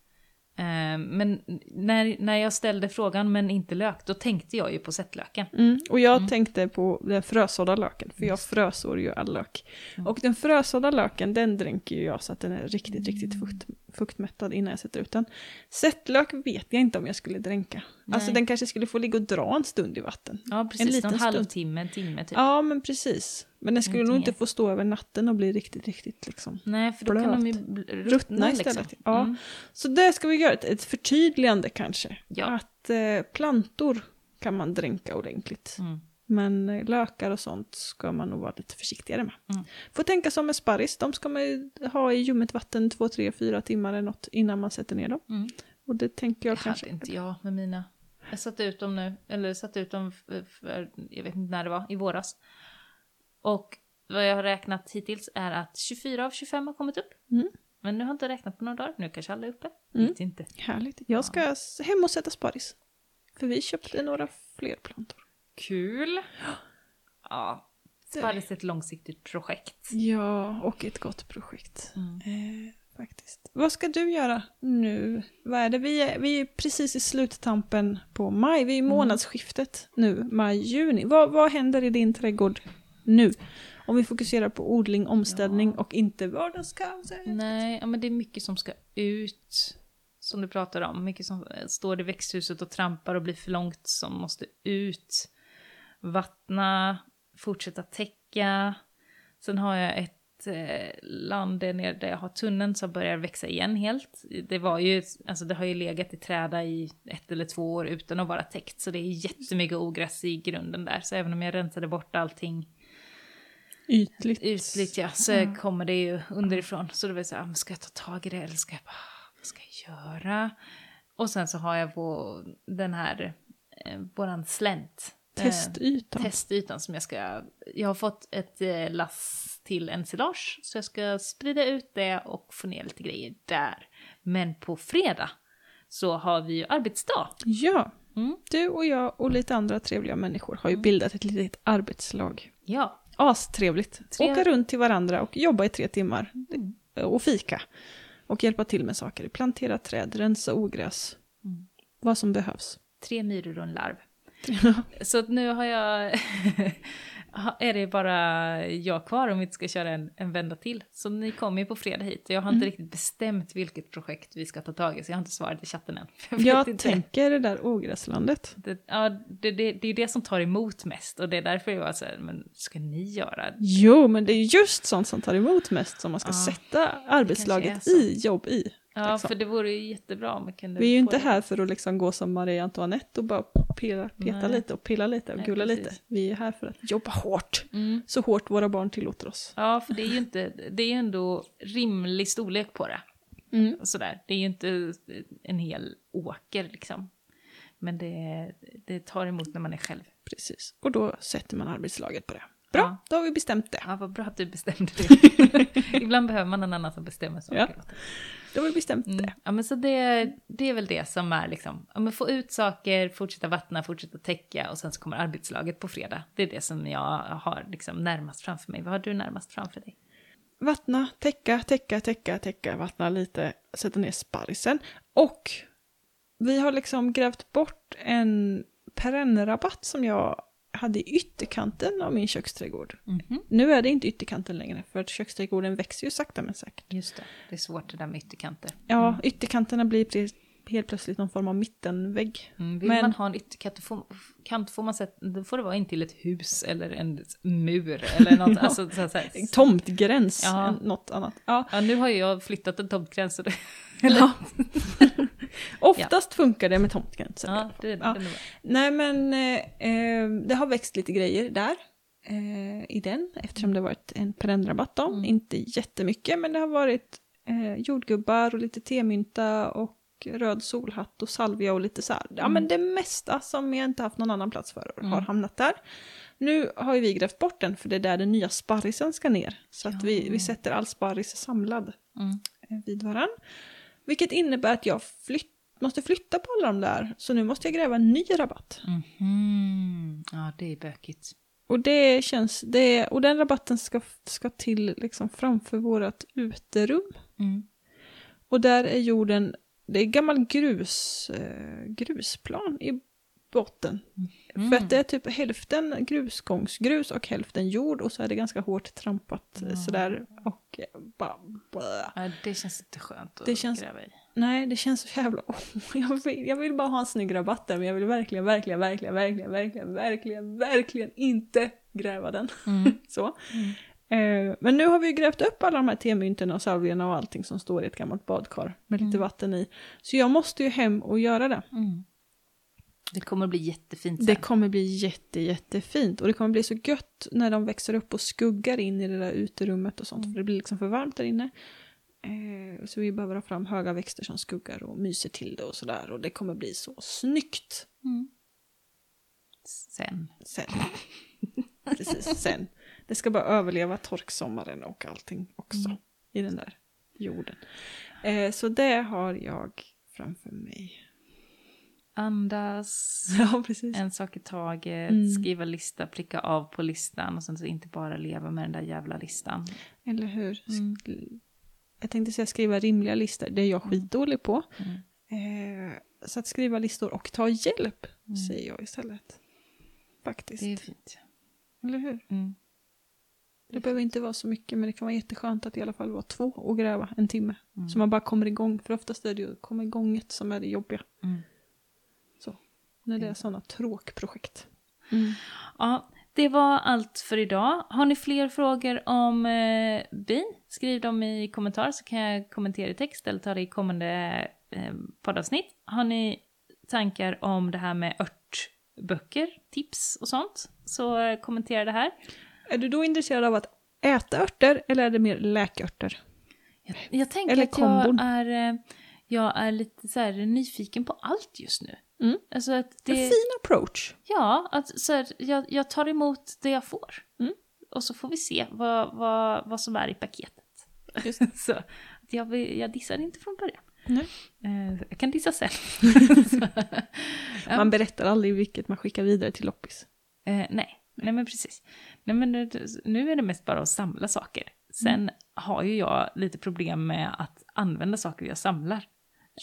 Speaker 1: Eh, men när, när jag ställde frågan, men inte lök, då tänkte jag ju på sättlöken.
Speaker 2: Mm. Och jag tänkte på den frösådda löken, för jag frösår ju all lök. Och den frösådda löken, den dränker ju jag så att den är riktigt, riktigt fukt, fuktmättad innan jag sätter ut den. Sättlök vet jag inte om jag skulle dränka. Alltså
Speaker 1: Nej.
Speaker 2: den kanske skulle få ligga och dra en stund i vatten.
Speaker 1: Ja, precis. En,
Speaker 2: liten
Speaker 1: en
Speaker 2: stund.
Speaker 1: halvtimme, en timme typ.
Speaker 2: Ja, men precis. Men den skulle nog inte få stå över natten och bli riktigt, riktigt liksom.
Speaker 1: Nej, för då kan de ju
Speaker 2: Blöt.
Speaker 1: ruttna,
Speaker 2: Ruttna
Speaker 1: liksom.
Speaker 2: istället. Ja.
Speaker 1: Mm.
Speaker 2: Så det ska vi göra, ett, ett förtydligande kanske.
Speaker 1: Ja.
Speaker 2: Att eh, plantor kan man dränka ordentligt.
Speaker 1: Mm.
Speaker 2: Men eh, lökar och sånt ska man nog vara lite försiktigare med.
Speaker 1: Mm.
Speaker 2: Får tänka som med sparris, de ska man ju ha i ljummet vatten två, tre, fyra timmar eller något innan man sätter ner dem.
Speaker 1: Mm.
Speaker 2: Och det tänker jag
Speaker 1: Det
Speaker 2: kanske...
Speaker 1: hade inte jag med mina. Jag satte ut dem nu, eller satte ut dem för, för, jag vet inte när det var, i våras. Och vad jag har räknat hittills är att 24 av 25 har kommit upp.
Speaker 2: Mm.
Speaker 1: Men nu har jag inte räknat på några dagar, nu kanske alla är uppe.
Speaker 2: Mm.
Speaker 1: Vet inte.
Speaker 2: Härligt. Jag ska hem och sätta sparris. För vi köpte några fler plantor.
Speaker 1: Kul! Ja, Sparris är ett långsiktigt projekt.
Speaker 2: Ja, och ett gott projekt.
Speaker 1: Mm.
Speaker 2: Eh, faktiskt. Vad ska du göra nu? Vad är det? Vi är, vi är precis i sluttampen på maj. Vi är i
Speaker 1: Mm.
Speaker 2: månadsskiftet nu, maj-juni. Vad, vad händer i din trädgård nu? Om vi fokuserar på odling, omställning och inte vardagskaoset.
Speaker 1: Nej, ja, men det är mycket som ska ut. Som du pratar om. Mycket som eh, står i växthuset och trampar och blir för långt som måste ut. Vattna, fortsätta täcka. Sen har jag ett slättland där nere där jag har tunneln som börjar växa igen helt. Det var ju, alltså det har ju legat i träda i ett eller två år utan att vara täckt. Så det är jättemycket ogräs i grunden där. Så även om jag rensade bort allting
Speaker 2: Ytligt.
Speaker 1: ytligt ja, så
Speaker 2: Mm.
Speaker 1: kommer det ju underifrån. Så då var det så här, ah, ska jag ta tag i det eller ska jag bara, vad ska jag göra? Och sen så har jag vår, den här, eh, våran slänt. Eh,
Speaker 2: Testytan.
Speaker 1: testytan som jag ska... Jag har fått ett eh, lass till ensilage så jag ska sprida ut det och få ner lite grejer där. Men på fredag så har vi ju arbetsdag.
Speaker 2: Ja,
Speaker 1: Mm.
Speaker 2: du och jag och lite andra trevliga människor har ju bildat ett litet arbetslag.
Speaker 1: Ja.
Speaker 2: Astrevligt.
Speaker 1: Trev-
Speaker 2: Åka runt till varandra och jobba i tre timmar. Och fika. Och hjälpa till med saker. Plantera träd, rensa ogräs.
Speaker 1: Mm.
Speaker 2: Vad som behövs.
Speaker 1: Tre myror och en larv. Så att nu har jag... är det bara jag kvar om vi inte ska köra en, en vända till. Så ni kommer ju på fredag hit. Jag har inte
Speaker 2: Mm.
Speaker 1: riktigt bestämt vilket projekt vi ska ta tag i så jag har inte svarat i chatten än. Jag
Speaker 2: Jag
Speaker 1: inte.
Speaker 2: tänker det där ogräslandet.
Speaker 1: Det, ja, det, det, det är det som tar emot mest och det är därför jag var så här, men ska ni göra?
Speaker 2: Jo, men det är just sånt som tar emot mest som man ska
Speaker 1: Ja,
Speaker 2: sätta arbetslaget i jobb i.
Speaker 1: Ja,
Speaker 2: liksom.
Speaker 1: för det vore ju jättebra om vi kunde
Speaker 2: Vi är ju inte
Speaker 1: det.
Speaker 2: här för att liksom gå som Marie Antoinette och bara pilla, peta
Speaker 1: Nej.
Speaker 2: lite och pilla lite och
Speaker 1: Nej,
Speaker 2: gula
Speaker 1: precis.
Speaker 2: lite. Vi är här för att jobba hårt.
Speaker 1: Mm.
Speaker 2: Så hårt våra barn tillåter oss.
Speaker 1: Ja, för det är ju inte, det är ändå rimlig storlek på det.
Speaker 2: Mm.
Speaker 1: Sådär. Det är ju inte en hel åker liksom. Men det, det tar emot när man är själv.
Speaker 2: Precis. Och då sätter man arbetslaget på det. Bra,
Speaker 1: Ja.
Speaker 2: då har vi bestämt det.
Speaker 1: Ja, vad bra att du bestämde det. Ibland behöver man en annan som bestämmer saker
Speaker 2: Ja. Då har vi bestämt
Speaker 1: Mm.
Speaker 2: det.
Speaker 1: Ja, men så det, det är väl det som är liksom, ja, men få ut saker, fortsätta vattna, fortsätta täcka och sen så kommer arbetslaget på fredag. Det är det som jag har liksom närmast framför mig. Vad har du närmast framför dig?
Speaker 2: Vattna, täcka, täcka, täcka, täcka, vattna lite, sätta ner sparrisen. Och vi har liksom grävt bort en perennrabatt som jag hade ytterkanten av min köksträdgård.
Speaker 1: Mhm.
Speaker 2: Nu är det inte ytterkanten längre för att köksträdgården växer ju sakta men säkert.
Speaker 1: Just det, det är svårt det där med ytterkanter.
Speaker 2: Ja, ytterkanterna blir helt plötsligt någon form av mittenvägg.
Speaker 1: Mm, vill
Speaker 2: Men-
Speaker 1: man ha en ytterkant får, kant får man sätta, då får det vara in till ett hus eller en mur eller något.
Speaker 2: Ja.
Speaker 1: alltså, så, så, här.
Speaker 2: Tomtgräns,
Speaker 1: Ja.
Speaker 2: något annat. Ja.
Speaker 1: Ja, nu har jag flyttat en tomtgräns. så det-
Speaker 2: Ja. Oftast funkar det med tomtgränser.
Speaker 1: Ja, det,
Speaker 2: Ja.
Speaker 1: det bra.
Speaker 2: Nej men eh, eh, det har växt lite grejer där. Eh, I den, eftersom det har varit en perennrabatt då.
Speaker 1: Mm.
Speaker 2: Inte jättemycket men det har varit eh, jordgubbar och lite temynta och röd solhatt och salvia och lite så här. Ja
Speaker 1: Mm.
Speaker 2: men det mesta som jag inte haft någon annan plats för har
Speaker 1: Mm.
Speaker 2: hamnat där. Nu har ju vi grävt bort den för det är där den nya sparrisen ska ner. Så att vi,
Speaker 1: Ja.
Speaker 2: vi sätter all sparris samlad
Speaker 1: Mm.
Speaker 2: eh, vid varann. Vilket innebär att jag flytt, måste flytta på alla de där. Så nu måste jag gräva en ny rabatt.
Speaker 1: Mhm. Ja, det är bökigt.
Speaker 2: Och det känns, det, och den rabatten ska, ska till liksom framför vårt uterum.
Speaker 1: Mm.
Speaker 2: Och där är jorden, det är gammal grus, eh, grusplan i botten.
Speaker 1: Mm.
Speaker 2: För att det är typ hälften grusgångsgrus och hälften jord och så är det ganska hårt trampat
Speaker 1: Ja.
Speaker 2: sådär. Och eh, bara.
Speaker 1: Ja, det känns inte skönt att
Speaker 2: Det känns-
Speaker 1: gräva i.
Speaker 2: Nej, det känns så jävla... jag, vill, jag vill bara ha en snygg rabatt där, men jag vill verkligen, verkligen, verkligen, verkligen, verkligen, verkligen, verkligen inte gräva den.
Speaker 1: Mm.
Speaker 2: Så. Eh, men nu har vi grävt upp alla de här temyntorna och salvierna och allting som står i ett gammalt badkar med lite
Speaker 1: Mm.
Speaker 2: vatten i. Så jag måste ju hem och göra det.
Speaker 1: Det kommer att bli jättefint sen.
Speaker 2: Det kommer bli jätte, jättefint och det kommer bli så gött när de växer upp och skuggar in i det där uterummet och sånt.
Speaker 1: Mm.
Speaker 2: För det blir liksom för varmt där inne. Eh, så vi behöver ha fram höga växter som skuggar och myser till det och sådär. Och det kommer bli så snyggt
Speaker 1: Mm. Sen.
Speaker 2: sen. Precis, sen. Det ska bara överleva torksommaren och allting också
Speaker 1: Mm.
Speaker 2: i den där jorden. Eh, så det har jag framför mig.
Speaker 1: Andas.
Speaker 2: Ja.
Speaker 1: En sak i taget,
Speaker 2: Mm.
Speaker 1: skriva lista, pricka av på listan och sen så inte bara leva med den där jävla listan.
Speaker 2: Eller hur?
Speaker 1: Mm.
Speaker 2: Jag tänkte säga skriva rimliga listor, det är jag skitdålig på.
Speaker 1: Mm.
Speaker 2: Eh, så att skriva listor och ta hjälp,
Speaker 1: Mm.
Speaker 2: säger jag istället. Faktiskt.
Speaker 1: Det är fint.
Speaker 2: Eller hur?
Speaker 1: Mm.
Speaker 2: Det behöver inte vara så mycket, men det kan vara jätteskönt att i alla fall vara två och gräva en timme.
Speaker 1: Mm.
Speaker 2: Så man bara kommer igång, för oftast är det ju komma igånget som är det jobbiga.
Speaker 1: Mm.
Speaker 2: När det är
Speaker 1: Mm.
Speaker 2: sådana tråkprojekt.
Speaker 1: Ja, det var allt för idag. Har ni fler frågor om eh, bin? Skriv dem i kommentar så kan jag kommentera i text eller ta det i kommande eh, poddavsnitt. Har ni tankar om det här med örtböcker, tips och sånt, så eh, kommentera det här.
Speaker 2: Är du då intresserad av att äta örter eller är det mer läkörter?
Speaker 1: Jag, jag tänker
Speaker 2: Eller
Speaker 1: att jag är, eh, jag är lite så här nyfiken på allt just nu.
Speaker 2: Mm.
Speaker 1: Alltså att
Speaker 2: En
Speaker 1: det,
Speaker 2: fin approach.
Speaker 1: ja, att så här, jag, jag tar emot det jag får.
Speaker 2: Mm.
Speaker 1: Och så får vi se vad, vad, vad som är i paketet.
Speaker 2: Just
Speaker 1: så att jag, jag dissar inte från början.
Speaker 2: Nej.
Speaker 1: Eh, jag kan dissa sen.
Speaker 2: Man berättar aldrig vilket man skickar vidare till loppis.
Speaker 1: Eh, nej, nej men precis. Nej, men nu, nu är det mest bara att samla saker. Sen har ju jag lite problem med att använda saker jag samlar.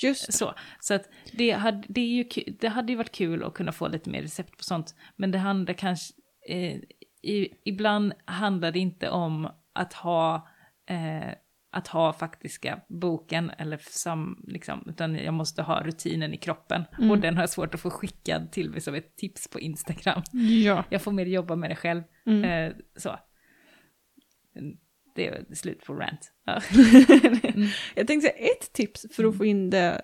Speaker 2: Just.
Speaker 1: Så, så att det hade, det, är ju, det hade ju varit kul att kunna få lite mer recept på sånt. Men det handlar kanske, eh, i, ibland handlar det inte om att ha, eh, att ha faktiska boken, eller sam, liksom, utan jag måste ha rutinen i kroppen.
Speaker 2: Mm.
Speaker 1: Och den har jag svårt att få skickad till mig som ett tips på Instagram.
Speaker 2: Ja.
Speaker 1: Jag får mer jobba med det själv.
Speaker 2: Mm.
Speaker 1: Eh, så. Det är slut på rant. Ja.
Speaker 2: Jag tänkte säga ett tips för att få in det.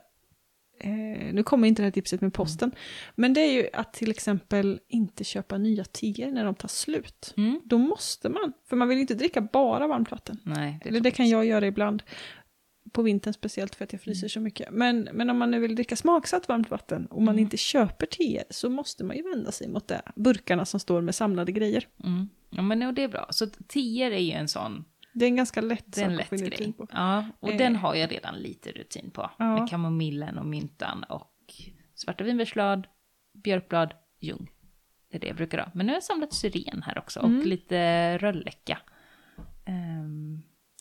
Speaker 2: Eh, nu kommer inte det här tipset med posten. Men det är ju att till exempel inte köpa nya teer när de tar slut.
Speaker 1: Mm.
Speaker 2: Då måste man. För man vill inte dricka bara varmt vatten.
Speaker 1: Nej, det
Speaker 2: Eller det kan jag göra ibland. På vintern speciellt för att jag fryser så mycket. Men, men om man nu vill dricka smaksatt varmt vatten och man
Speaker 1: Mm.
Speaker 2: inte köper teer så måste man ju vända sig mot det. Burkarna som står med samlade grejer.
Speaker 1: Mm. Ja, men det är bra. Så tior är ju en sån,
Speaker 2: Det är en ganska lätt
Speaker 1: det är en
Speaker 2: sak
Speaker 1: lätt grej.
Speaker 2: på.
Speaker 1: Ja, och
Speaker 2: Eh.
Speaker 1: den har jag redan lite rutin på.
Speaker 2: Ja.
Speaker 1: Med kamomillen och myntan och svarta vinbärsblad, björkblad, ljung. Det är det jag brukar ha. Men nu har jag samlat syren här också och
Speaker 2: Mm.
Speaker 1: lite rölleka.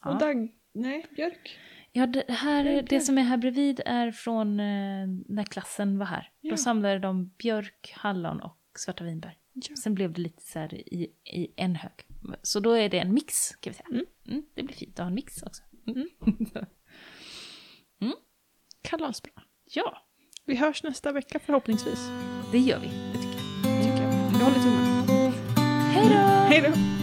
Speaker 1: Ja.
Speaker 2: Och dag... Nej, björk.
Speaker 1: Ja, det, här,
Speaker 2: är
Speaker 1: det
Speaker 2: björk.
Speaker 1: som är här bredvid är från eh, när klassen var här.
Speaker 2: Ja.
Speaker 1: Då samlade de björk, hallon och svarta vinbär.
Speaker 2: Ja.
Speaker 1: Sen blev det lite så här i, i en hög. Så då är det en mix, kan vi säga.
Speaker 2: Mm.
Speaker 1: Mm, det blir fint att ha en mix också. Mm.
Speaker 2: Kalasbra.
Speaker 1: ja,
Speaker 2: Vi hörs nästa vecka förhoppningsvis.
Speaker 1: det gör vi. Det tycker jag.
Speaker 2: Tycker jag. Jag håller tummen.
Speaker 1: Hej då!
Speaker 2: Hej då!